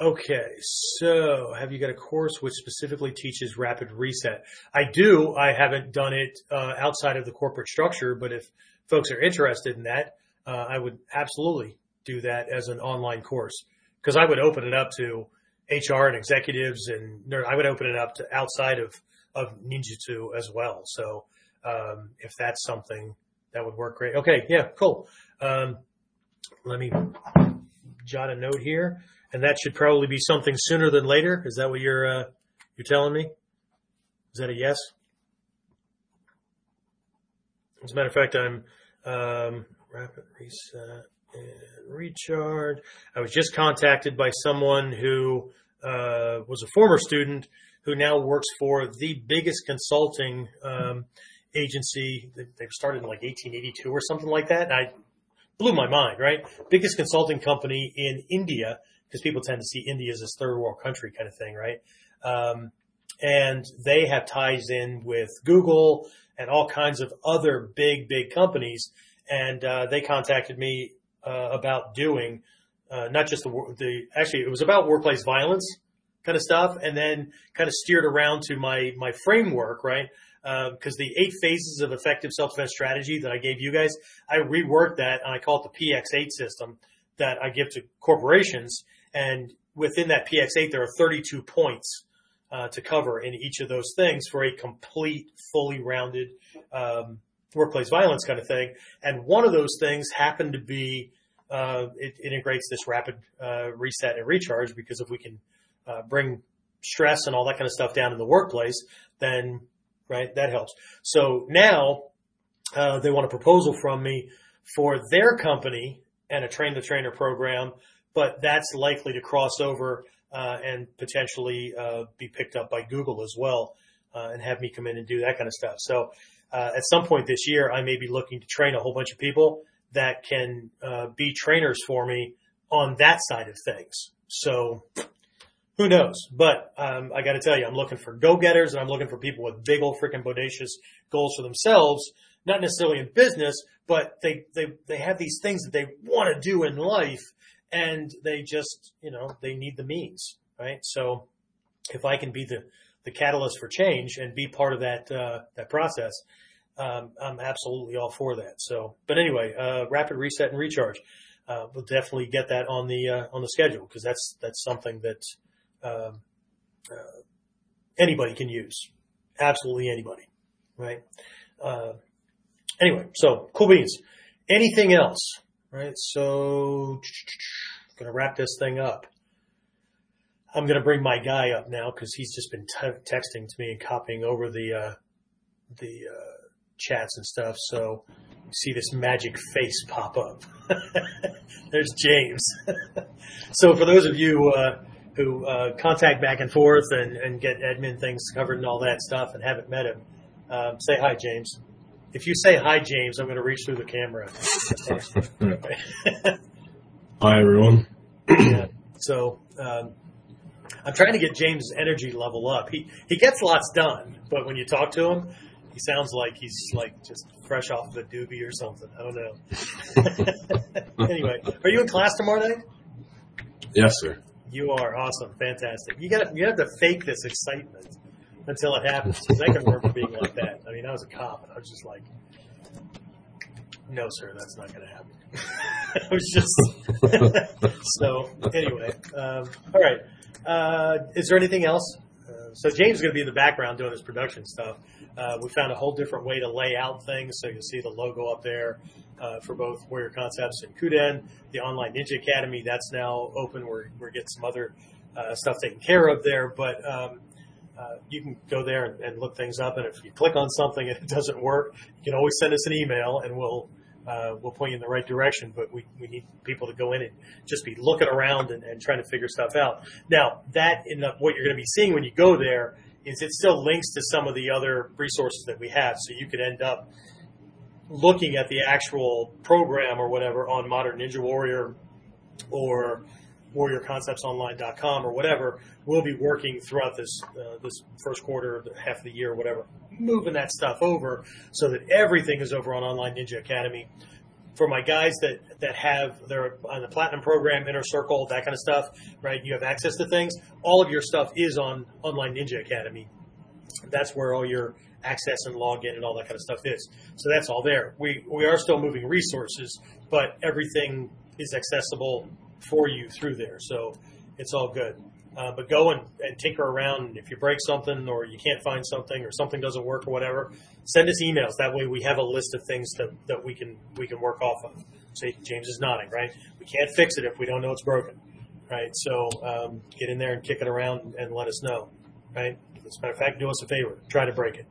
Okay, so have you got a course which specifically teaches rapid reset? I do. I haven't done it uh, outside of the corporate structure, but if folks are interested in that, uh, I would absolutely do that as an online course because I would open it up to HR and executives, and I would open it up to outside of of ninjutsu as well. So um, if that's something that would work great. Okay, yeah, cool. Um, let me jot a note here, and that should probably be something sooner than later. Is that what you're uh, you're telling me? Is that a yes? As a matter of fact, I'm um, rapid reset and recharge. I was just contacted by someone who uh, was a former student who now works for the biggest consulting um, agency. They started in like 1882 or something like that. And I blew my mind, right? Biggest consulting company in India, because people tend to see India as this third world country kind of thing, right? Um, and they have ties in with Google and all kinds of other big, big companies. And uh, they contacted me uh, about doing uh, not just the, the actually it was about workplace violence kind of stuff, and then kind of steered around to my my framework, right? Because uh, the eight phases of effective self defense strategy that I gave you guys, I reworked that and I call it the PX8 system that I give to corporations. And within that PX8, there are 32 points uh, to cover in each of those things for a complete, fully rounded um, workplace violence kind of thing. And one of those things happened to be uh, it, integrates this rapid uh, reset and recharge because if we can uh, bring stress and all that kind of stuff down in the workplace, then right that helps. So now uh, they want a proposal from me for their company and a train the trainer program, but that's likely to cross over uh, and potentially uh, be picked up by Google as well. uh, and have me come in and do that kind of stuff. So uh, at some point this year, I may be looking to train a whole bunch of people that can uh, be trainers for me on that side of things. So who knows? But um, I got to tell you, I'm looking for go-getters and I'm looking for people with big old freaking bodacious goals for themselves, not necessarily in business, but they they they have these things that they want to do in life, and they just you know they need the means, right? So if I can be the the catalyst for change and be part of that uh, that process, um, I'm absolutely all for that. So, but anyway, uh, rapid reset and recharge. Uh, we'll definitely get that on the uh, on the schedule because that's that's something that um, uh, anybody can use. Absolutely anybody, right? Uh, anyway, so cool beans. Anything else, right? So, I'm gonna wrap this thing up. I'm gonna bring my guy up now because he's just been texting to me and copying over the uh, the uh, chats and stuff. So, see this magic face pop up. There's James. so, for those of you uh, who uh, contact back and forth and, and get admin things covered and all that stuff and haven't met him, um, say hi, James. If you say hi, James, I'm going to reach through the camera. Hi, everyone. yeah. So um, I'm trying to get James' energy level up. He he gets lots done, but when you talk to him, he sounds like he's like just fresh off of a doobie or something. I don't know. anyway, are you in class tomorrow night? Yes, sir. You are awesome, fantastic. You got you have to fake this excitement until it happens. Because I can remember being like that. I mean, I was a cop, and I was just like, "No, sir, that's not going to happen." I was just so. Anyway, um, all right. Uh, is there anything else? Uh, so James is going to be in the background doing this production stuff. Uh, we found a whole different way to lay out things, so you'll see the logo up there uh, for both Warrior Concepts and Kuden. The online Ninja Academy that's now open. We're we're getting some other uh, stuff taken care of there, but um, uh, you can go there and, and, look things up. And if you click on something and it doesn't work, you can always send us an email and we'll uh, we'll point you in the right direction. But we, we need people to go in and just be looking around and, and trying to figure stuff out. Now that in the, what you're going to be seeing when you go there is it still links to some of the other resources that we have. So you could end up looking at the actual program or whatever on Modern Ninja Warrior or warriorconceptsonline.com or whatever, we'll be working throughout this uh, this first quarter, half of the year, whatever, moving that stuff over so that everything is over on Online Ninja Academy. For my guys that that have their on the platinum program, inner circle, that kind of stuff, right? You have access to things. All of your stuff is on Online Ninja Academy. That's where all your access and login and all that kind of stuff is. So that's all there. We we are still moving resources, but everything is accessible for you through there. So it's all good. Uh, but go and, and tinker around. If you break something or you can't find something or something doesn't work or whatever, send us emails. That way we have a list of things that, that we can we can work off of. Say James is nodding, right? We can't fix it if we don't know it's broken, right? So um, get in there and kick it around and let us know, right? As a matter of fact, do us a favor, try to break it,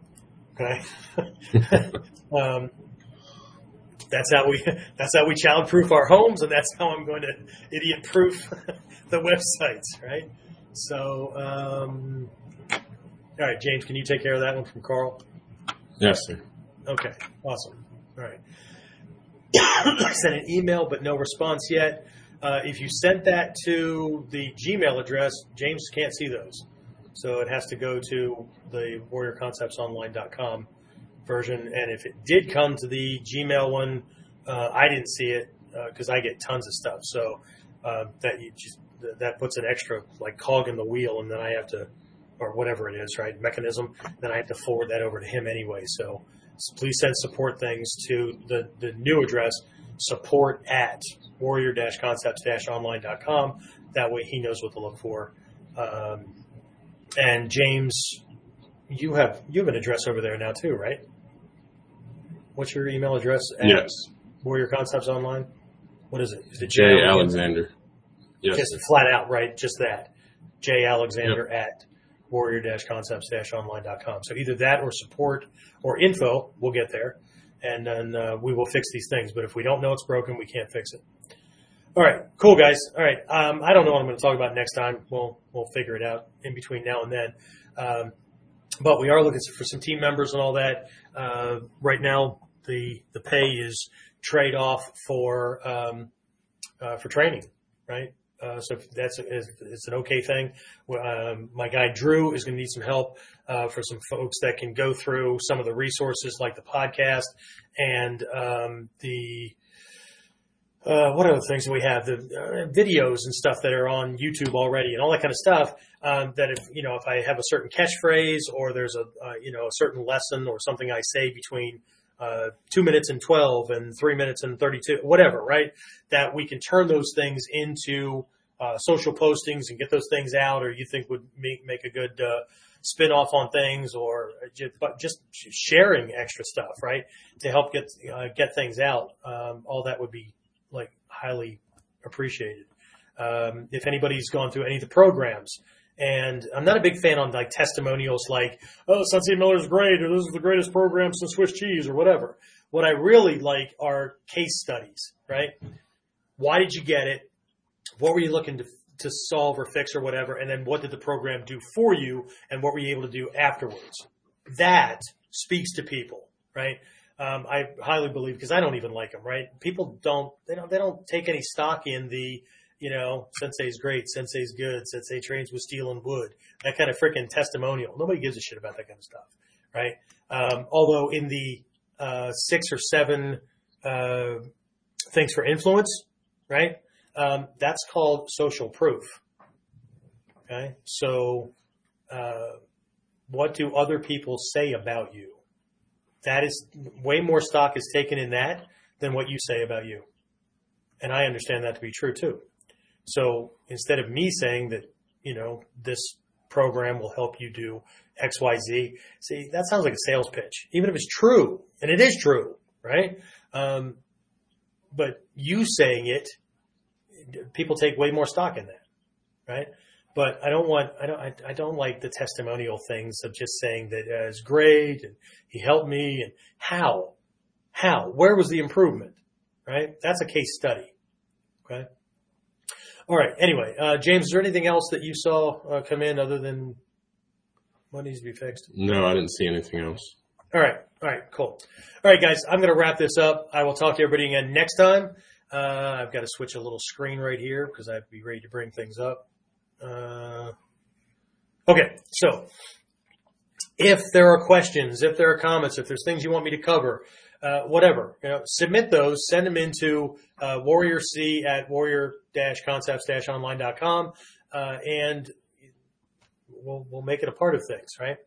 okay? um, that's how we that's how we child proof our homes, and that's how I'm going to idiot proof the websites, right? So, um, all right, James, can you take care of that one from Carl? Yes, sir. Okay, awesome. All right. I sent an email, but no response yet. Uh, if you sent that to the Gmail address, James can't see those. So it has to go to the warriorconceptsonline.com version. And if it did come to the Gmail one, uh, I didn't see it because uh, I get tons of stuff. So uh, that you just that puts an extra like cog in the wheel, and then I have to, or whatever it is, right, mechanism. Then I have to forward that over to him anyway. So, so please send support things to the the new address support at warrior-concepts-online.com. That way he knows what to look for. Um, and James, you have you have an address over there now too, right? What's your email address? yes. Warrior Concepts Online. What is it? Is it J Alexander? Yes. Just flat out, right? Just that. J Alexander yep. at warrior-concepts-online.com. So either that or support or info, we'll get there, and then uh, we will fix these things. But if we don't know it's broken, we can't fix it. All right, cool guys. All right, um, I don't know what I'm going to talk about next time. We'll we'll figure it out in between now and then. Um, but we are looking for some team members and all that. Uh, right now, the the pay is trade off for um, uh, for training, right? Uh, so that's it's an okay thing. Um, my guy Drew is going to need some help uh, for some folks that can go through some of the resources like the podcast and um, the uh, what the things do we have? The uh, videos and stuff that are on YouTube already, and all that kind of stuff. Um, that if you know, if I have a certain catchphrase or there's a uh, you know a certain lesson or something I say between uh, two minutes and twelve and three minutes and thirty-two, whatever, right? That we can turn those things into uh, social postings and get those things out, or you think would make make a good uh, spin off on things, or just, but just sharing extra stuff, right, to help get get things out. Um, all that would be like highly appreciated. Um, if anybody's gone through any of the programs, and I'm not a big fan on like testimonials like, oh, Sensei Miller's great, or this is the greatest program since Swiss cheese, or whatever. What I really like are case studies, right? Why did you get it? What were you looking to, to solve or fix or whatever? And then what did the program do for you? And what were you able to do afterwards? That speaks to people, right? Um, I highly believe because I don't even like them. Right? People don't they don't they don't take any stock in the you know Sensei's great, Sensei's good, Sensei trains with steel and wood. That kind of freaking testimonial. Nobody gives a shit about that kind of stuff, right? Um, although in the uh, six or seven uh, things for influence, right? Um, that's called social proof. Okay, so uh, what do other people say about you? that is way more stock is taken in that than what you say about you. And I understand that to be true too. So instead of me saying that, you know, this program will help you do X, Y, Z, see, that sounds like a sales pitch, even if it's true. And it is true, right? Um, but you saying it, people take way more stock in that, right? but I don't want I don't I, I, don't like the testimonial things of just saying that uh, it's great and he helped me and how how where was the improvement right that's a case study okay all right anyway uh, James is there anything else that you saw uh, come in other than what needs to be fixed? No I didn't see anything else. All right all right cool. All right guys I'm going to wrap this up. I will talk to everybody again next time. Uh, I've got to switch a little screen right here because I have to be ready to bring things up. Uh, okay, so if there are questions, if there are comments, if there's things you want me to cover, uh, whatever, you know, submit those, send them into uh, Warrior C at warrior-concepts-online.com, uh, and we'll, we'll make it a part of things, right?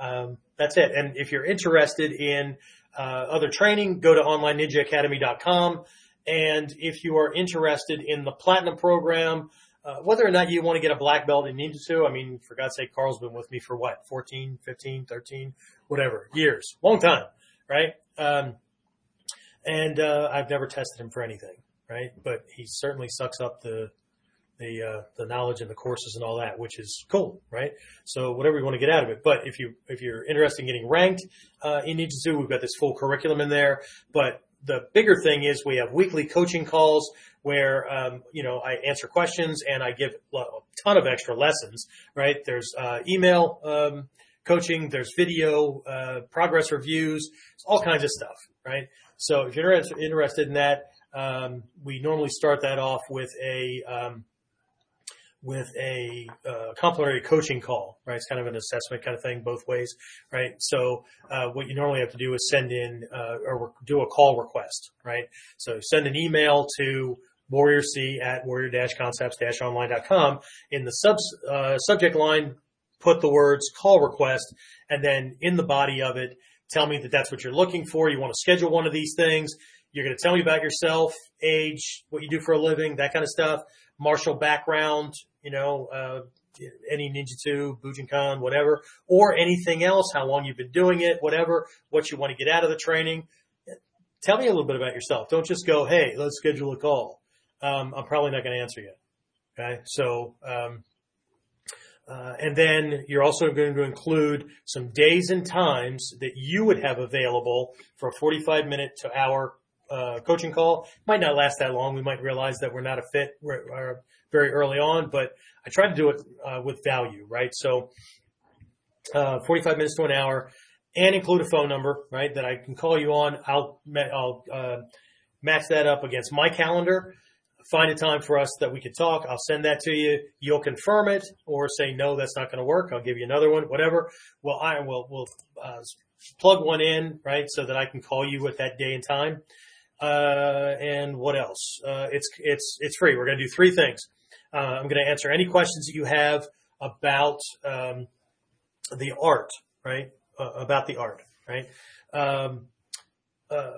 Um, that's it. And if you're interested in uh, other training, go to onlineninjaacademy.com. And if you are interested in the platinum program, uh, whether or not you want to get a black belt in ninjutsu, I mean, for God's sake, Carl's been with me for what, 14, 15, 13, whatever, years, long time, right? Um, and, uh, I've never tested him for anything, right? But he certainly sucks up the, the, uh, the knowledge and the courses and all that, which is cool, right? So whatever you want to get out of it. But if you, if you're interested in getting ranked, uh, in ninjutsu, we've got this full curriculum in there, but the bigger thing is we have weekly coaching calls where um, you know I answer questions and I give a ton of extra lessons. Right? There's uh, email um, coaching, there's video uh, progress reviews, all kinds of stuff. Right? So if you're interested in that, um, we normally start that off with a um, with a uh, complimentary coaching call, right? It's kind of an assessment kind of thing both ways, right? So uh, what you normally have to do is send in uh, or do a call request, right? So send an email to warriorc at warrior-concepts-online.com. In the sub, uh, subject line, put the words call request, and then in the body of it, tell me that that's what you're looking for. You want to schedule one of these things. You're going to tell me about yourself, age, what you do for a living, that kind of stuff, martial background, you know, uh, any ninjutsu, Bujinkan, whatever, or anything else, how long you've been doing it, whatever, what you want to get out of the training. Tell me a little bit about yourself. Don't just go, hey, let's schedule a call um, I'm probably not going to answer yet. Okay. So, um, uh, and then you're also going to include some days and times that you would have available for a 45 minute to hour uh, coaching call. Might not last that long. We might realize that we're not a fit very early on, but I try to do it uh, with value, right? So uh, 45 minutes to an hour, and include a phone number, right, that I can call you on. I'll, I'll, uh, match that up against my calendar, find a time for us that we can talk. I'll send that to you. You'll confirm it or say, no, that's not going to work. I'll give you another one, whatever. Well, I will, will, uh, plug one in, right? So that I can call you at that day and time. Uh, and what else? Uh, it's, it's, it's free. We're going to do three things. Uh, I'm going to answer any questions that you have about, um, the art, right? Uh, about the art, right? Um, uh,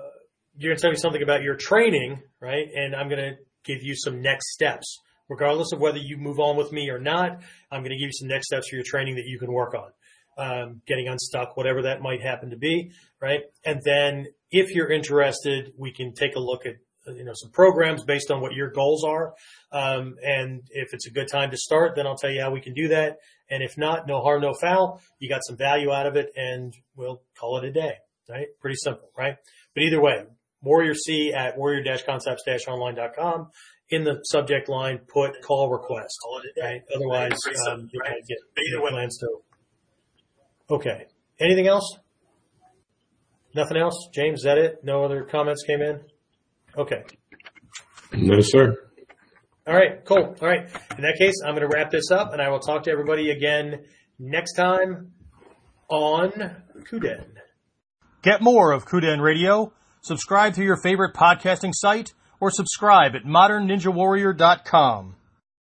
you're going to tell me something about your training, right? And I'm going to give you some next steps. Regardless of whether you move on with me or not, I'm going to give you some next steps for your training that you can work on. Um, getting unstuck, whatever that might happen to be, right? And then if you're interested, we can take a look at you know some programs based on what your goals are. Um, and if it's a good time to start, then I'll tell you how we can do that. And if not, no harm, no foul. You got some value out of it, and we'll call it a day. Right? Pretty simple, right? But either way, Warrior C at warrior-concepts-online.com. In the subject line, put call request. Right? Otherwise, um, you might get either way. Plans to. Okay. Anything else? Nothing else? James, is that it? No other comments came in? Okay. No, sir. All right, cool. All right. In that case, I'm going to wrap this up and I will talk to everybody again next time on Kuden. Get more of Kuden Radio. Subscribe to your favorite podcasting site or subscribe at modernninjawarrior.com.